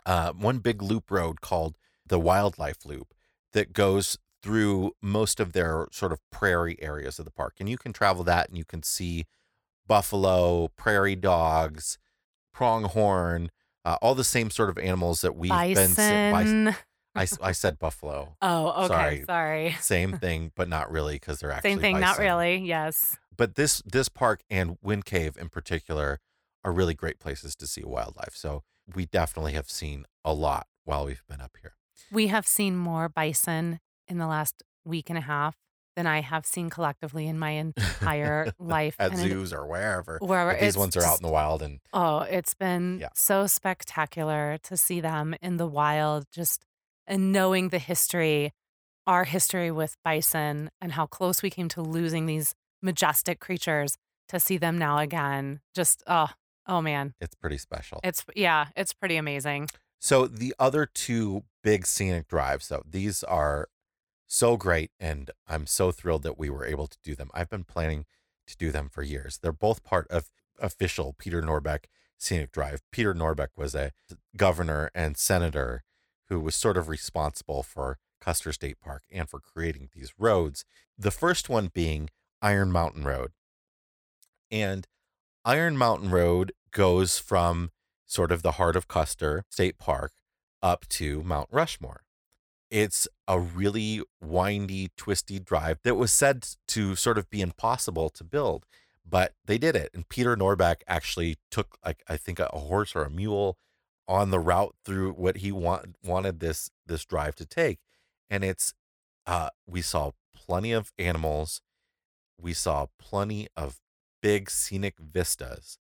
uh, one big loop road called the Wildlife Loop that goes through most of their sort of prairie areas of the park. And you can travel that and you can see buffalo, prairie dogs, pronghorn, uh, all the same sort of animals that we've been. se- Bison. bis- I, <laughs> I said buffalo. oh, okay. Sorry. Sorry. <laughs> Same thing, but not really because they're actually Same thing, not really. Yes. but this this park and Wind Cave in particular are really great places to see wildlife. So we definitely have seen a lot while we've been up here. We have seen more bison in the last week and a half than I have seen collectively in my entire <laughs> life. At And it- zoos or wherever. wherever But these ones are out in the wild and Oh, it's been Yeah. so spectacular to see them in the wild, just and knowing the history, our history with bison and how close we came to losing these majestic creatures to see them now again. Just oh, oh man. It's pretty special. It's yeah, it's pretty amazing. So the other two big scenic drives, though, these are so great, and I'm so thrilled that we were able to do them. I've been planning to do them for years. They're both part of official Peter Norbeck Scenic Drive. Peter Norbeck was a governor and senator who was sort of responsible for Custer State Park and for creating these roads. The first one being Iron Mountain Road. And Iron Mountain Road goes from sort of the heart of Custer State Park up to Mount Rushmore. It's a really windy, twisty drive that was said to sort of be impossible to build, but they did it. And Peter Norbeck actually took, like, I think, a horse or a mule on the route through what he want, wanted this this drive to take. And it's, uh, we saw plenty of animals, we saw plenty of big scenic vistas,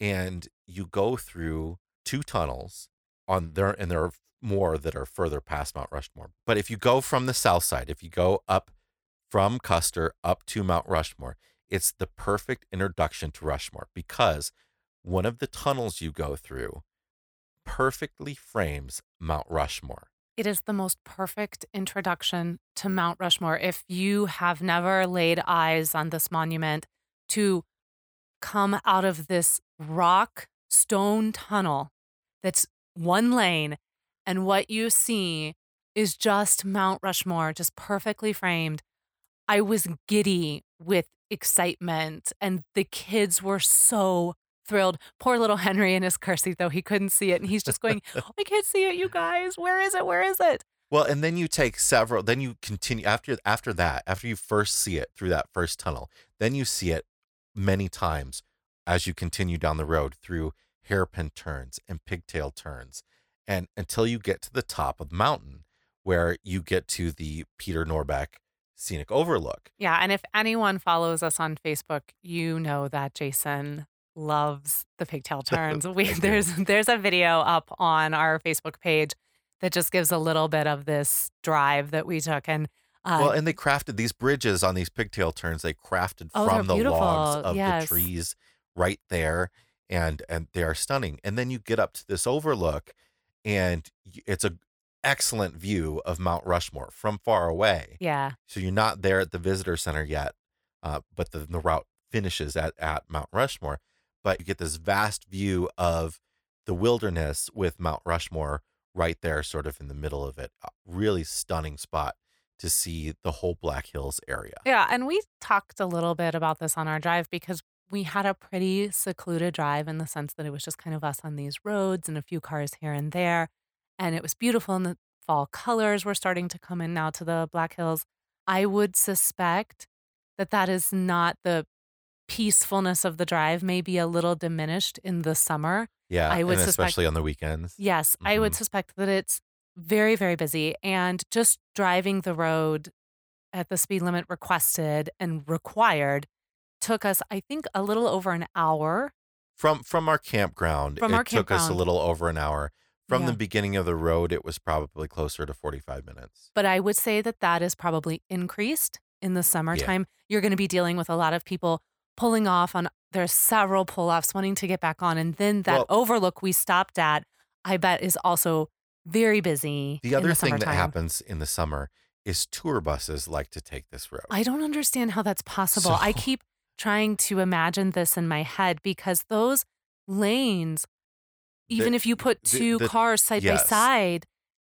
and you go through two tunnels on there, and there are more that are further past Mount Rushmore. But if you go from the south side, if you go up from Custer up to Mount Rushmore, it's the perfect introduction to Rushmore because one of the tunnels you go through perfectly frames Mount Rushmore. It is the most perfect introduction to Mount Rushmore. If you have never laid eyes on this monument, to come out of this rock stone tunnel that's one lane, and what you see is just Mount Rushmore, just perfectly framed. I was giddy with excitement, and the kids were so thrilled. Poor little Henry in his car seat, though, he couldn't see it. And he's just going, <laughs> I can't see it, you guys. Where is it? Where is it? Well, and then you take several, then you continue after after that, after you first see it through that first tunnel, then you see it many times as you continue down the road through hairpin turns and pigtail turns and until you get to the top of the mountain where you get to the Peter Norbeck scenic overlook. Yeah, and if anyone follows us on Facebook, you know that Jason loves the pigtail <laughs> turns. We there's there's a video up on our Facebook page that just gives a little bit of this drive that we took and uh, well, and they crafted these bridges on these pigtail turns. They crafted Oh, from the they're logs of Yes. the trees right there, and and they are stunning. And then you get up to this overlook, and it's a excellent view of Mount Rushmore from far away. yeah. So you're not there at the visitor center yet, uh, but the, the route finishes at, at Mount Rushmore. But you get this vast view of the wilderness with Mount Rushmore right there, sort of in the middle of it. A really stunning spot to see the whole Black Hills area. Yeah, and we talked a little bit about this on our drive because we had a pretty secluded drive in the sense that it was just kind of us on these roads and a few cars here and there. And it was beautiful, and the fall colors were starting to come in now to the Black Hills. I would suspect that that is not the peacefulness of the drive, maybe a little diminished in the summer. Yeah, I would and suspect- especially on the weekends. Yes, I would Mhm. suspect that it's very, very busy. And just driving the road at the speed limit requested and required took us, I think, a little over an hour. From from our campground, From it our took us a little over an hour. From Yeah. the beginning of the road, it was probably closer to 45 minutes. But I would say that that is probably increased in the summertime. You're going to be dealing with a lot of people pulling off on, there's several pull offs wanting to get back on. And then that Well- overlook we stopped at, I bet is also very busy. The other the thing that happens in the summer is tour buses like to take this road. I don't understand how that's possible. I keep trying to imagine this in my head because those lanes, even The- if you put two the- cars side by side,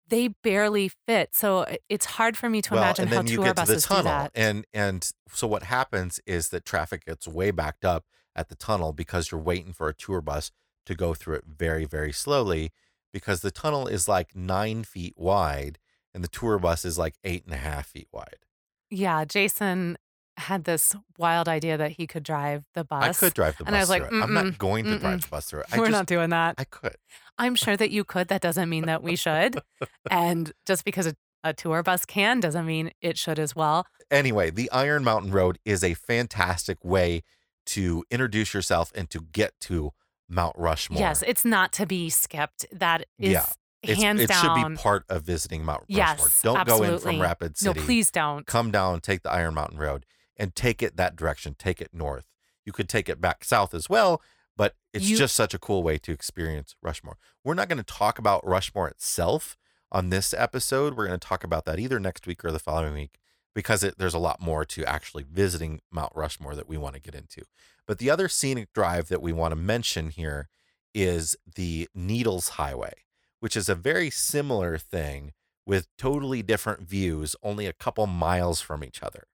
they barely fit. So it's hard for me to imagine and how tour get to the buses do that. and and so what happens is that traffic gets way backed up at the tunnel because you're waiting for a tour bus to go through it very very slowly because the tunnel is like nine feet wide and the tour bus is like eight and a half feet wide. yeah, Jason had this wild idea that he could drive the bus. I could drive the And I was like, through. I'm not going to drive the bus through. I We're just, not doing that. I could. I'm sure that you could. That doesn't mean that we should. <laughs> and just because a, a tour bus can doesn't mean it should as well. Anyway, the Iron Mountain Road is a fantastic way to introduce yourself and to get to Mount Rushmore. Yes, it's not to be skipped. That is Yeah. Hands it down. should be part of visiting Mount Rushmore. Yes, Don't go in from Rapid City. no, please don't. come down, take the Iron Mountain Road, and take it that direction. Take it north. You could take it back south as well, but it's You- just such a cool way to experience Rushmore. We're not going to talk about Rushmore itself on this episode. We're going to talk about that either next week or the following week because it, there's a lot more to actually visiting Mount Rushmore that we want to get into. But the other scenic drive that we want to mention here is the Needles Highway, which is a very similar thing with totally different views, only a couple miles from each other.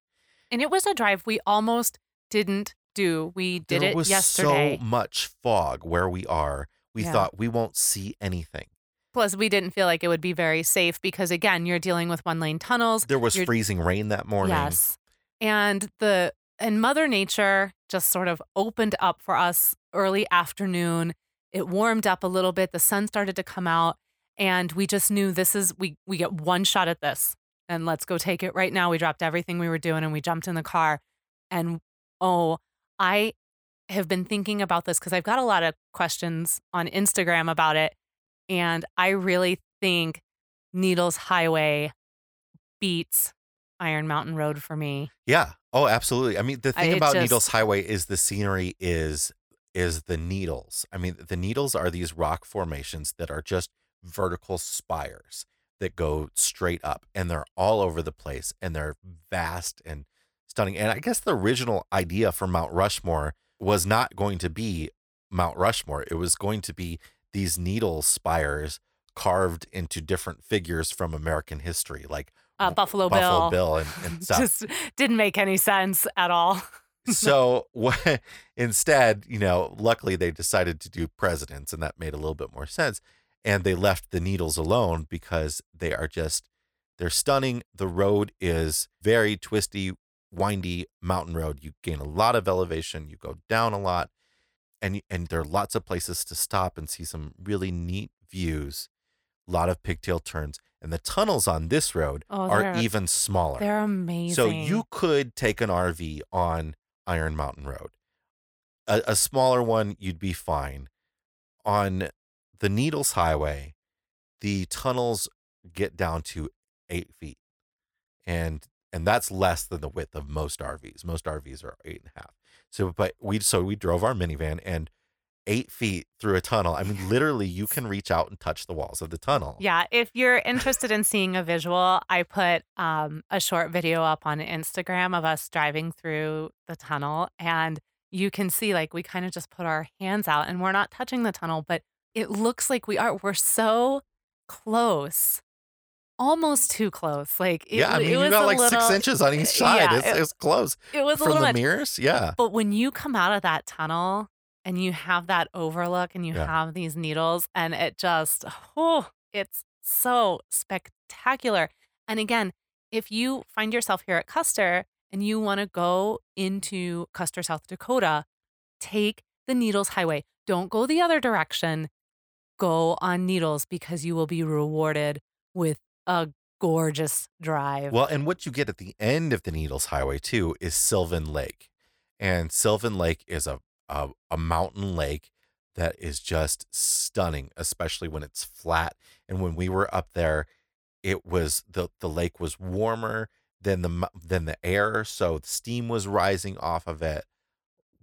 And it was a drive we almost didn't do. We did there it was yesterday. so much fog where we are. We Yeah. thought we won't see anything. Plus, we didn't feel like it would be very safe because, again, you're dealing with one lane tunnels. There was You're- freezing rain that morning. Yes. And the and Mother Nature just sort of opened up for us early afternoon. It warmed up a little bit. The sun started to come out and we just knew this is we we get one shot at this and let's go take it right now. We dropped everything we were doing and we jumped in the car and oh, I have been thinking about this cuz I've got a lot of questions on Instagram about it and I really think Needles Highway beats Iron Mountain Road for me. Yeah. Oh, absolutely. I mean, the thing it about just- Needles Highway is the scenery is is the needles. I mean, the needles are these rock formations that are just vertical spires that go straight up and they're all over the place and they're vast and stunning. And I guess the original idea for Mount Rushmore was not going to be Mount Rushmore. It was going to be these needle spires carved into different figures from American history, like Uh, Bu- Buffalo, Buffalo Bill. Bill and, and <laughs> stuff. Just didn't make any sense at all. <laughs> so what, <laughs> instead, you know, luckily they decided to do presidents, and that made a little bit more sense. And they left the needles alone because they are just they're stunning. The road is very twisty, windy mountain road. You gain a lot of elevation. You go down a lot, and and there are lots of places to stop and see some really neat views. A lot of pigtail turns, and the tunnels on this road Oh, are even smaller. They're amazing. So you could take an RV on Iron Mountain Road. A, a smaller one, you'd be fine. On the Needles Highway, the tunnels get down to eight feet, and and that's less than the width of most RVs. Most RVs are eight and a half. So, but we so we drove our minivan and eight feet through a tunnel. I mean, literally, you can reach out and touch the walls of the tunnel. Yeah, if you're interested in seeing a <laughs> visual, I put um, a short video up on Instagram of us driving through the tunnel, and you can see like we kind of just put our hands out, and we're not touching the tunnel, but it looks like we are. We're so close, almost too close. Like it, yeah, I it mean, you got like little, six inches on each <laughs> side. yeah, it's, it- it's close It was a from little the much. mirrors. Yeah. But when you come out of that tunnel and you have that overlook and you Yeah. have these needles and it just, oh, it's so spectacular. And again, if you find yourself here at Custer and you want to go into Custer, South Dakota, take the Needles Highway. Don't go the other direction. Go on Needles because you will be rewarded with a gorgeous drive. Well, and what you get at the end of the Needles Highway too is Sylvan Lake, and Sylvan Lake is a a, a mountain lake that is just stunning, especially when it's flat. And when we were up there, it was the the lake was warmer than the than the air, so steam was rising off of it.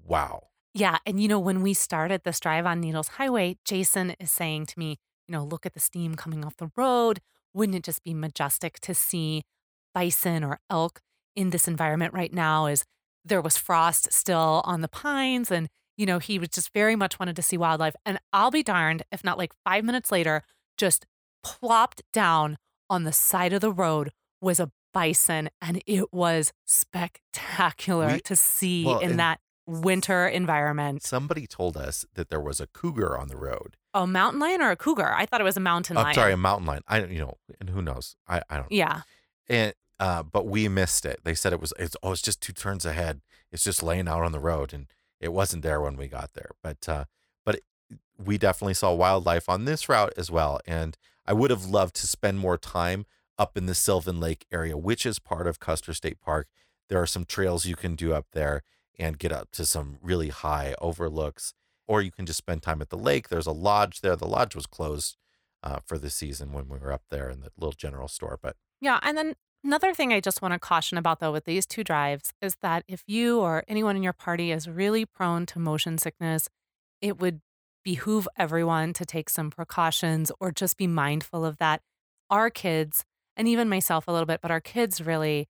Wow. Yeah. And, you know, when we started this drive on Needles Highway, Jason is saying to me, you know, look at the steam coming off the road. Wouldn't it just be majestic to see bison or elk in this environment right now? As there was frost still on the pines. And, you know, he was just very much wanted to see wildlife. And I'll be darned if not like five minutes later, just plopped down on the side of the road was a bison. And it was spectacular We- to see well, in that winter environment. Somebody told us that there was a cougar on the road. A mountain lion or a cougar? I thought it was a mountain Oh, lion. sorry, a mountain lion. I don't, you know, and who knows? I, I don't. Yeah. and uh, but we missed it. They said it was it's oh it's just two turns ahead. It's just laying out on the road, and it wasn't there when we got there. But uh, but we definitely saw wildlife on this route as well. And I would have loved to spend more time up in the Sylvan Lake area, which is part of Custer State Park. There are some trails you can do up there and get up to some really high overlooks, or you can just spend time at the lake. There's a lodge there. The lodge was closed uh, for the season when we were up there in the little general store. But Yeah. And then another thing I just want to caution about, though, with these two drives is that if you or anyone in your party is really prone to motion sickness, it would behoove everyone to take some precautions or just be mindful of that. Our kids, and even myself a little bit, but our kids really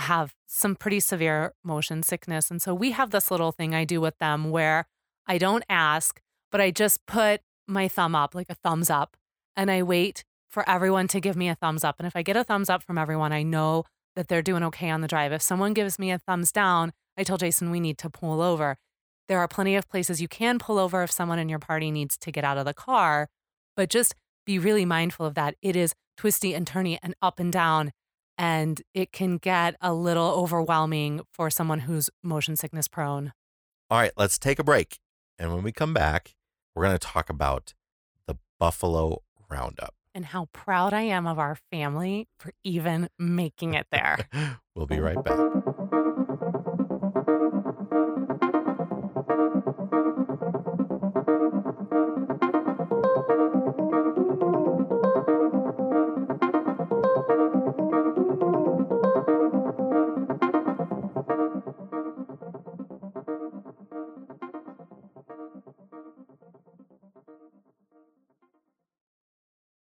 have some pretty severe motion sickness. And so we have this little thing I do with them where I don't ask, but I just put my thumb up, like a thumbs up, and I wait for everyone to give me a thumbs up. And if I get a thumbs up from everyone, I know that they're doing okay on the drive. If someone gives me a thumbs down, I tell Jason we need to pull over. There are plenty of places you can pull over if someone in your party needs to get out of the car, but just be really mindful of that. It is twisty and turny and up and down, and it can get a little overwhelming for someone who's motion sickness prone. all right, let's take a break. And when we come back, we're going to talk about the Buffalo Roundup. And how proud I am of our family for even making it there. <laughs> we'll be right back.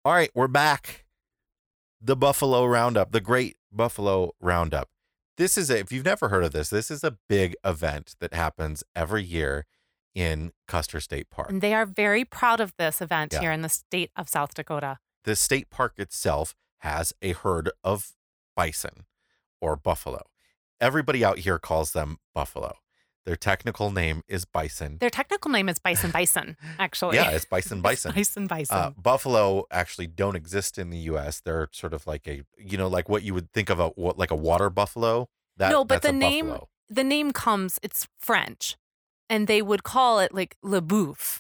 All right, we're back. The Buffalo Roundup, the Great Buffalo Roundup. This is a, if you've never heard of this, this is a big event that happens every year in Custer State Park. and they are very proud of this event Yeah. here in the state of South Dakota. The state park itself has a herd of bison or buffalo. Everybody out here calls them buffalo. Their technical name is bison. Their technical name is Bison Bison, actually. Yeah, it's bison <laughs> It's bison. Bison Bison. Uh, buffalo actually don't exist in the U.S. They're sort of like a, you know, like what you would think of a what, like a water buffalo. That, No, but the name- buffalo. the name comes, it's French, and they would call it like le bouffe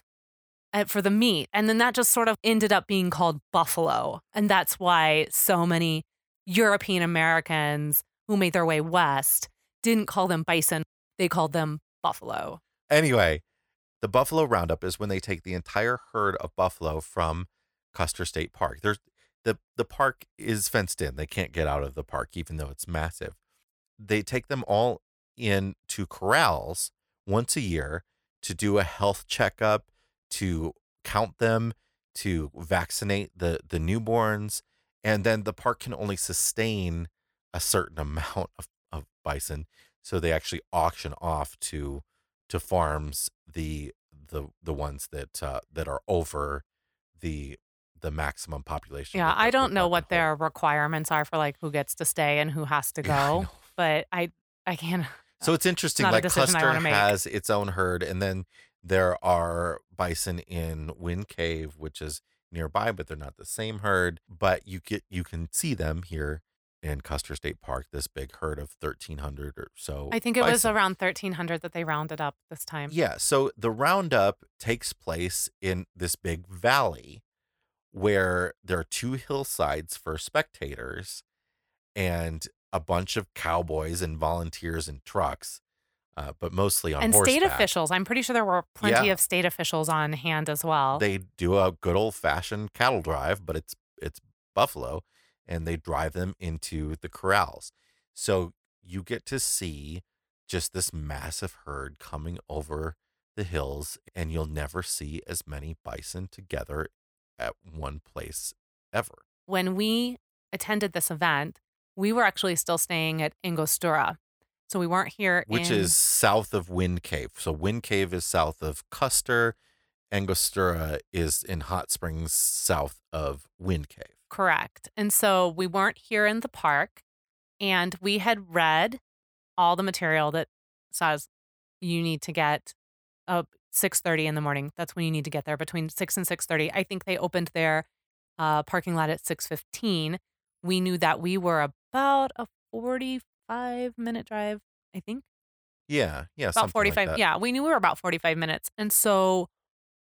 uh, for the meat. And then that just sort of ended up being called buffalo. And that's why so many European Americans who made their way west didn't call them bison, they called them buffalo. Anyway, the Buffalo Roundup is when they take the entire herd of buffalo from Custer State Park. There's the the park is fenced in. They can't get out of the park even though it's massive. They take them all into corrals once a year to do a health checkup, to count them, to vaccinate the the newborns, and then the park can only sustain a certain <laughs> amount of, of bison. So they actually auction off to to farms the the the ones that uh, that are over the the maximum population. Yeah, that I don't know what their requirements are for like who gets to stay and who has to go, Yeah, I but I I can't. <laughs> So it's interesting. like decision I Custer wanna make. has its own herd, and then there are bison in Wind Cave, which is nearby, but they're not the same herd. But you get you can see them here in Custer State Park. This big herd of thirteen hundred or so. I think it was around 1300 that they rounded up this time. Yeah. So the roundup takes place in this big valley where there are two hillsides for spectators and a bunch of cowboys and volunteers and trucks, uh, but mostly on and state officials. I'm pretty sure there were plenty Yeah. of state officials on hand as well. They do a good old fashioned cattle drive, but it's it's buffalo, and they drive them into the corrals. So you get to see just this massive herd coming over the hills, and you'll never see as many bison together at one place ever. when we attended this event, we were actually still staying at Angostura. So we weren't here Which in- is south of Wind Cave. So Wind Cave is south of Custer. Angostura is in Hot Springs, south of Wind Cave. Correct. And so we weren't here in the park and we had read all the material that says you need to get up 6:30 in the morning. That's when you need to get there between 6 and 6:30. I think they opened their uh, parking lot at 6:15. We knew that we were about a 45 minute drive, I think. Yeah, yeah, about something like 45 that. yeah we knew we were about 45 minutes and so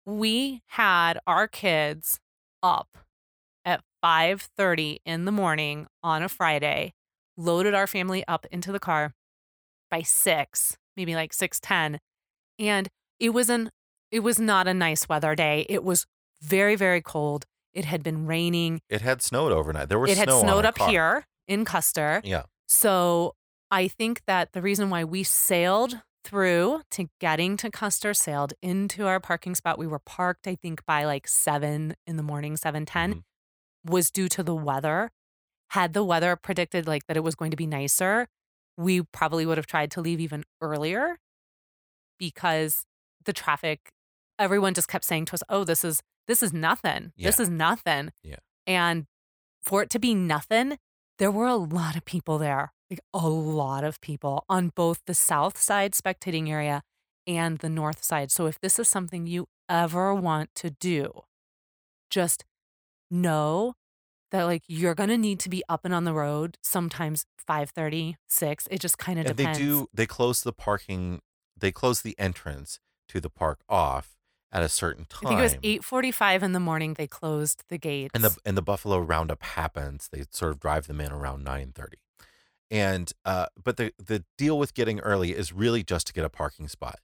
we had our kids up at 5.30 in the morning on a friday loaded our family up into the car by 6 maybe like 6.10 and it was an it was not a nice weather day it was very very cold It had been raining. It had snowed overnight. There was it had snow on snowed up car. here in Custer. Yeah. So I think that the reason why we sailed through to getting to Custer, sailed into our parking spot, we were parked, I think, by like seven in the morning, seven ten, Mhm. Was due to the weather. Had the weather predicted like that it was going to be nicer, we probably would have tried to leave even earlier because the traffic, everyone just kept saying to us, Oh, this is this is nothing. This is nothing. Yeah. And for it to be nothing, there were a lot of people there, like a lot of people on both the south side spectating area and the north side. So if this is something you ever want to do, just know that like you're to need to be up and on the road sometimes 5:30, 6. It just kind of And depends. they do they close the parking they close the entrance to the park off at a certain time. I think it was 8:45 in the morning they closed the gates. and the and the Buffalo Roundup happens. They sort of drive them in around nine thirty, and uh, but the the deal with getting early is really just to get a parking spot.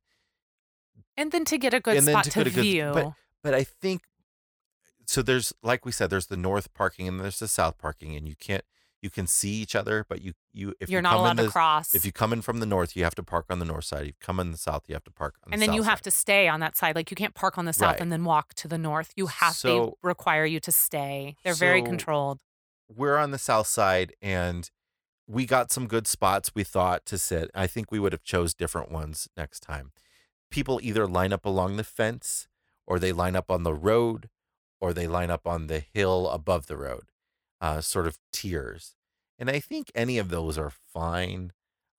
and then to get a good and spot to to, a good- view. but- But I think so. There's like we said, there's the north parking and there's the south parking, and you can't you can see each other, but you you if you're you not come allowed in to cross. if you come in from the north, you have to park on the north side. If you come in the south, you have to park on the south and the then you have side. to stay on that side. Like you can't park on the south Right. and then walk to the north. You have they So- require you to stay. They're very controlled. we're on the south side and we got some good spots we thought to sit i think we would have chose different ones next time people either line up along the fence or they line up on the road or they line up on the hill above the road uh, sort of tiers and i think any of those are fine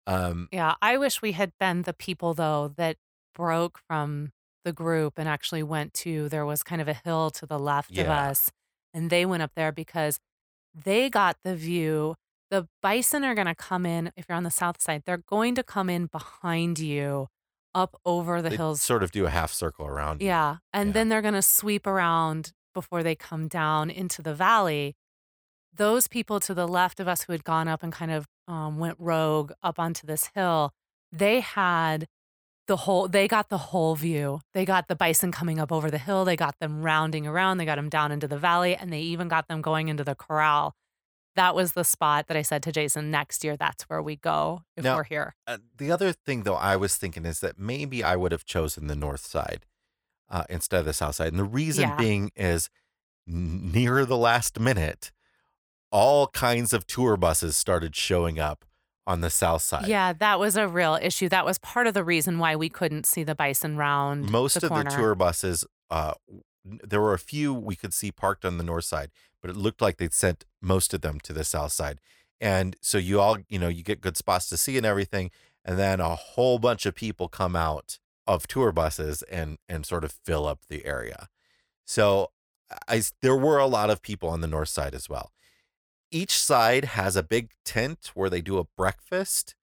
um, Yeah, I wish we had been the people though that broke from the group and actually went to there was kind of a hill to the left of us and they went up there because they got the view. The bison are going to come in if you're on the south side. They're going to come in behind you up over the they hills sort of do a half circle around you. Yeah. And Yeah. then they're going to sweep around before they come down into the valley. Those people to the left of us who had gone up and kind of um, went rogue up onto this hill, they had the whole, they got the whole view. They got the bison coming up over the hill. They got them rounding around. They got them down into the valley and they even got them going into the corral. That was the spot that I said to Jason, next year, that's where we go if Now- we're here. Uh, the other thing, though, I was thinking is that maybe I would have chosen the north side uh, instead of the south side. And the reason Yeah. being is near the last minute, all kinds of tour buses started showing up on the south side. Yeah, that was a real issue. That was part of the reason why we couldn't see the bison round. Most the of corner. the tour buses, uh, there were a few we could see parked on the north side, but it looked like they'd sent most of them to the south side. And so you all, you know, you get good spots to see and everything. And then a whole bunch of people come out of tour buses and and sort of fill up the area. So I there were a lot of people on the north side as well. Each side has a big tent where they do a breakfast.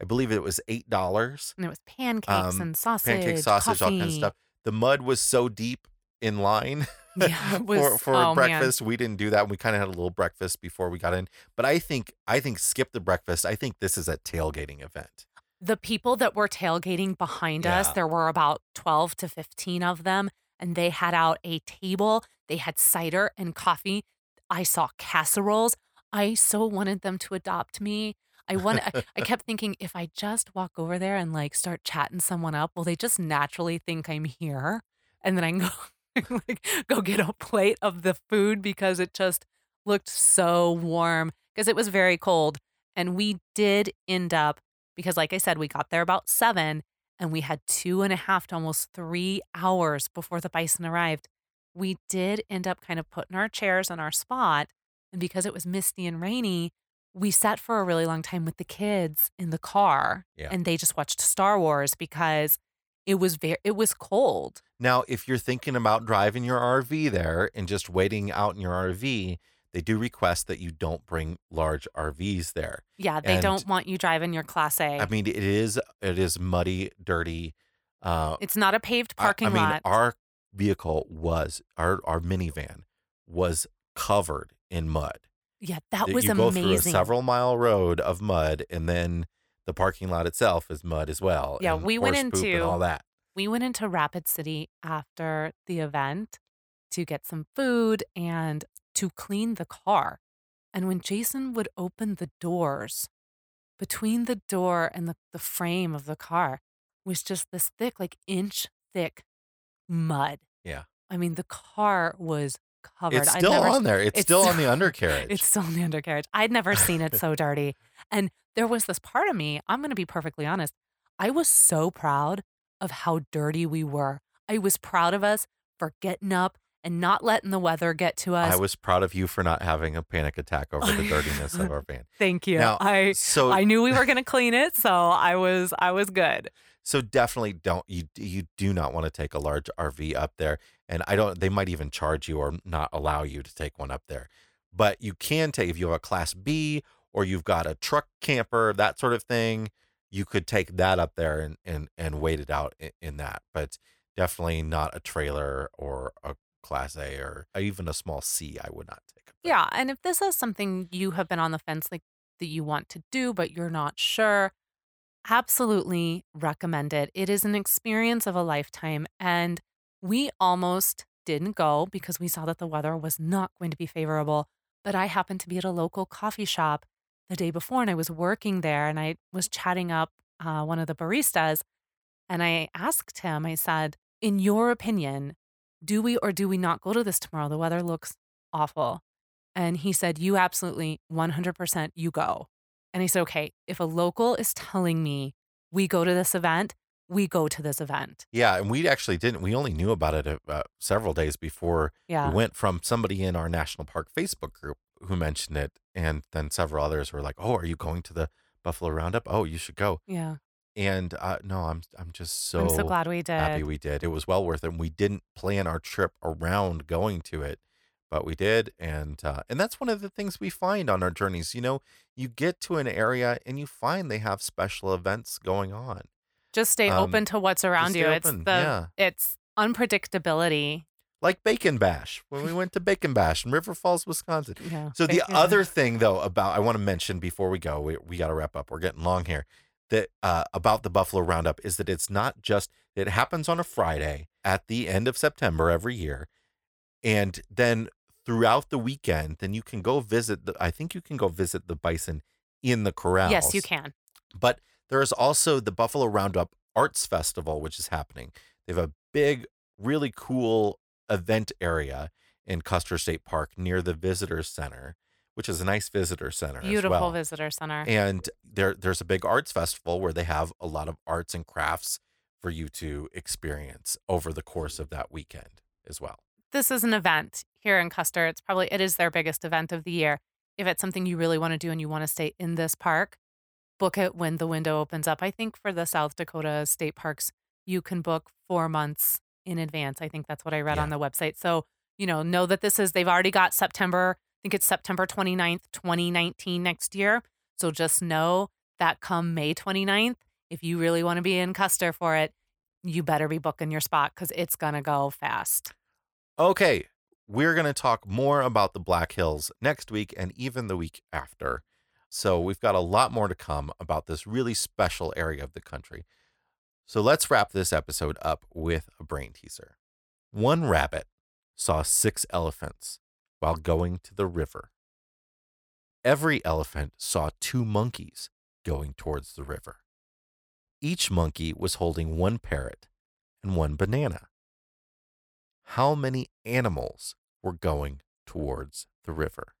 I believe it was eight dollars And it was pancakes um, and sausage, pancake sausage, all kinds of stuff. The mud was so deep in line <laughs> Yeah, it for for oh, man. breakfast. We didn't do that. We kind of had a little breakfast before we got in. But I think I think skip the breakfast. I think this is a tailgating event. The people that were tailgating behind us, there were about 12 to 15 of them, and they had out a table. They had cider and coffee. I saw casseroles. I so wanted them to adopt me. I <laughs> want. I, I kept thinking if I just walk over there and like start chatting someone up, will they just naturally think I'm here? And then I can go <laughs> like go get a plate of the food because it just looked so warm because it was very cold. And we did end up because, like I said, we got there about seven and we had two and a half to almost three hours before the bison arrived. We did end up kind of putting our chairs on our spot. And because it was misty and rainy, we sat for a really long time with the kids in the car Yeah. and they just watched Star Wars because it was very it was cold. Now, if you're thinking about driving your RV there and just waiting out in your RV, they do request that you don't bring large RVs there. Yeah, they And- don't want you driving your class A. I mean, it is it is muddy, dirty. Uh, it's not a paved I- parking I, mean, lot. our vehicle was our our minivan was covered in mud. yeah, that was you go through a amazing. several mile road of mud, and then the parking lot itself is mud as well. Yeah, we went horse poop and into- all that. we went into Rapid City after the event to get some food and to clean the car. And when Jason would open the doors, between the door and the, the frame of the car was just this thick, like inch thick mud. Yeah. I mean, the car was covered. It's still never- on there. It's, it's still still- on the undercarriage. It's still on the undercarriage. I'd never seen it <laughs> so dirty. And there was this part of me, I'm going to be perfectly honest, I was so proud of how dirty we were. I was proud of us for getting up and not letting the weather get to us. I was proud of you for not having a panic attack over the dirtiness of our <laughs> van. Thank you. Now, I So I knew we were going to clean it, so I was I was good. So definitely don't you you do not want to take a large RV up there and I don't they might even charge you or not allow you to take one up there. But you can take if you have a class B or you've got a truck camper that sort of thing, you could take that up there and and and wait it out in, in that. But definitely not a trailer or a class A or even a small C I would not take. Yeah, and if this is something you have been on the fence like that you want to do but you're not sure, absolutely recommend it. It is an experience of a lifetime and we almost didn't go because we saw that the weather was not going to be favorable, but I happened to be at a local coffee shop the day before and I was working there and I was chatting up uh, one of the baristas and I asked him, I said, in your opinion, do we or do we not go to this tomorrow? The weather looks awful. And he said, You absolutely 100% you go. And I said, Okay, if a local is telling me we go to this event, we go to this event. Yeah, and we actually didn't. We only knew about it uh, several days before Yeah. we went from somebody in our national park Facebook group who mentioned it, and then several others were like, "Oh, are you going to the Buffalo Roundup? Oh, you should go." Yeah. And uh, no, I'm I'm just so, I'm so glad we did. happy we did. It was well worth it. And we didn't plan our trip around going to it, but we did, and uh, and that's one of the things we find on our journeys. You know, you get to an area and you find they have special events going on. Just stay Um, open to what's around you. open, It's the yeah. it's unpredictability. Like Bacon Bash when we went to Bacon Bash in River Falls, Wisconsin. Yeah. So the other thing though about I want to mention before we go, we, we got to wrap up. We're getting long here. That uh, about the Buffalo Roundup is that it's not just it happens on a Friday at the end of September every year, and then throughout the weekend, then you can go visit the. I think you can go visit the bison in the corral. Yes, you can. But there is also the Buffalo Roundup Arts Festival, which is happening. They have a big, really cool event area in Custer State Park near the Visitor Center, which is a nice visitor center. Beautiful as well. visitor center. And there, there's a big arts festival where they have a lot of arts and crafts for you to experience over the course of that weekend as well. this is an event here in Custer. It's probably it is their biggest event of the year. If it's something you really want to do and you want to stay in this park, book it when the window opens up. I think for the South Dakota state parks, you can book 4 months in advance. I think that's what I read on the website. So, you know, know that this is they've already got September, think it's September 29th, 2019 next year. So just know that come May 29th, if you really want to be in Custer for it, you better be booking your spot cuz it's going to go fast. Okay, we're going to talk more about the Black Hills next week and even the week after. So we've got a lot more to come about this really special area of the country. So let's wrap this episode up with a brain teaser. One rabbit saw six elephants while going to the river. Every elephant saw two monkeys going towards the river. Each monkey was holding one parrot and one banana how many animals were going towards the river.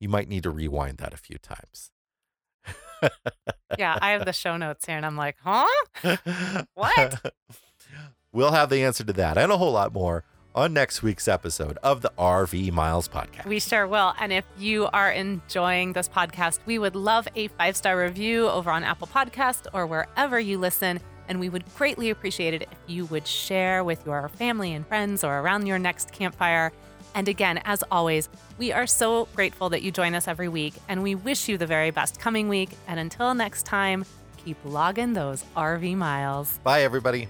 You might need to rewind that a few times. Yeah, I have the show notes here and I'm like, huh? <laughs> What? we'll have the answer to that and a whole lot more on next week's episode of the RV Miles podcast. We sure will. And if you are enjoying this podcast, we would love a five star review over on Apple Podcast or wherever you listen. And we would greatly appreciate it if you would share with your family and friends or around your next campfire. And again, as always, we are so grateful that you join us every week and we wish you the very best coming week. And until next time, keep logging those RV miles. Bye, everybody.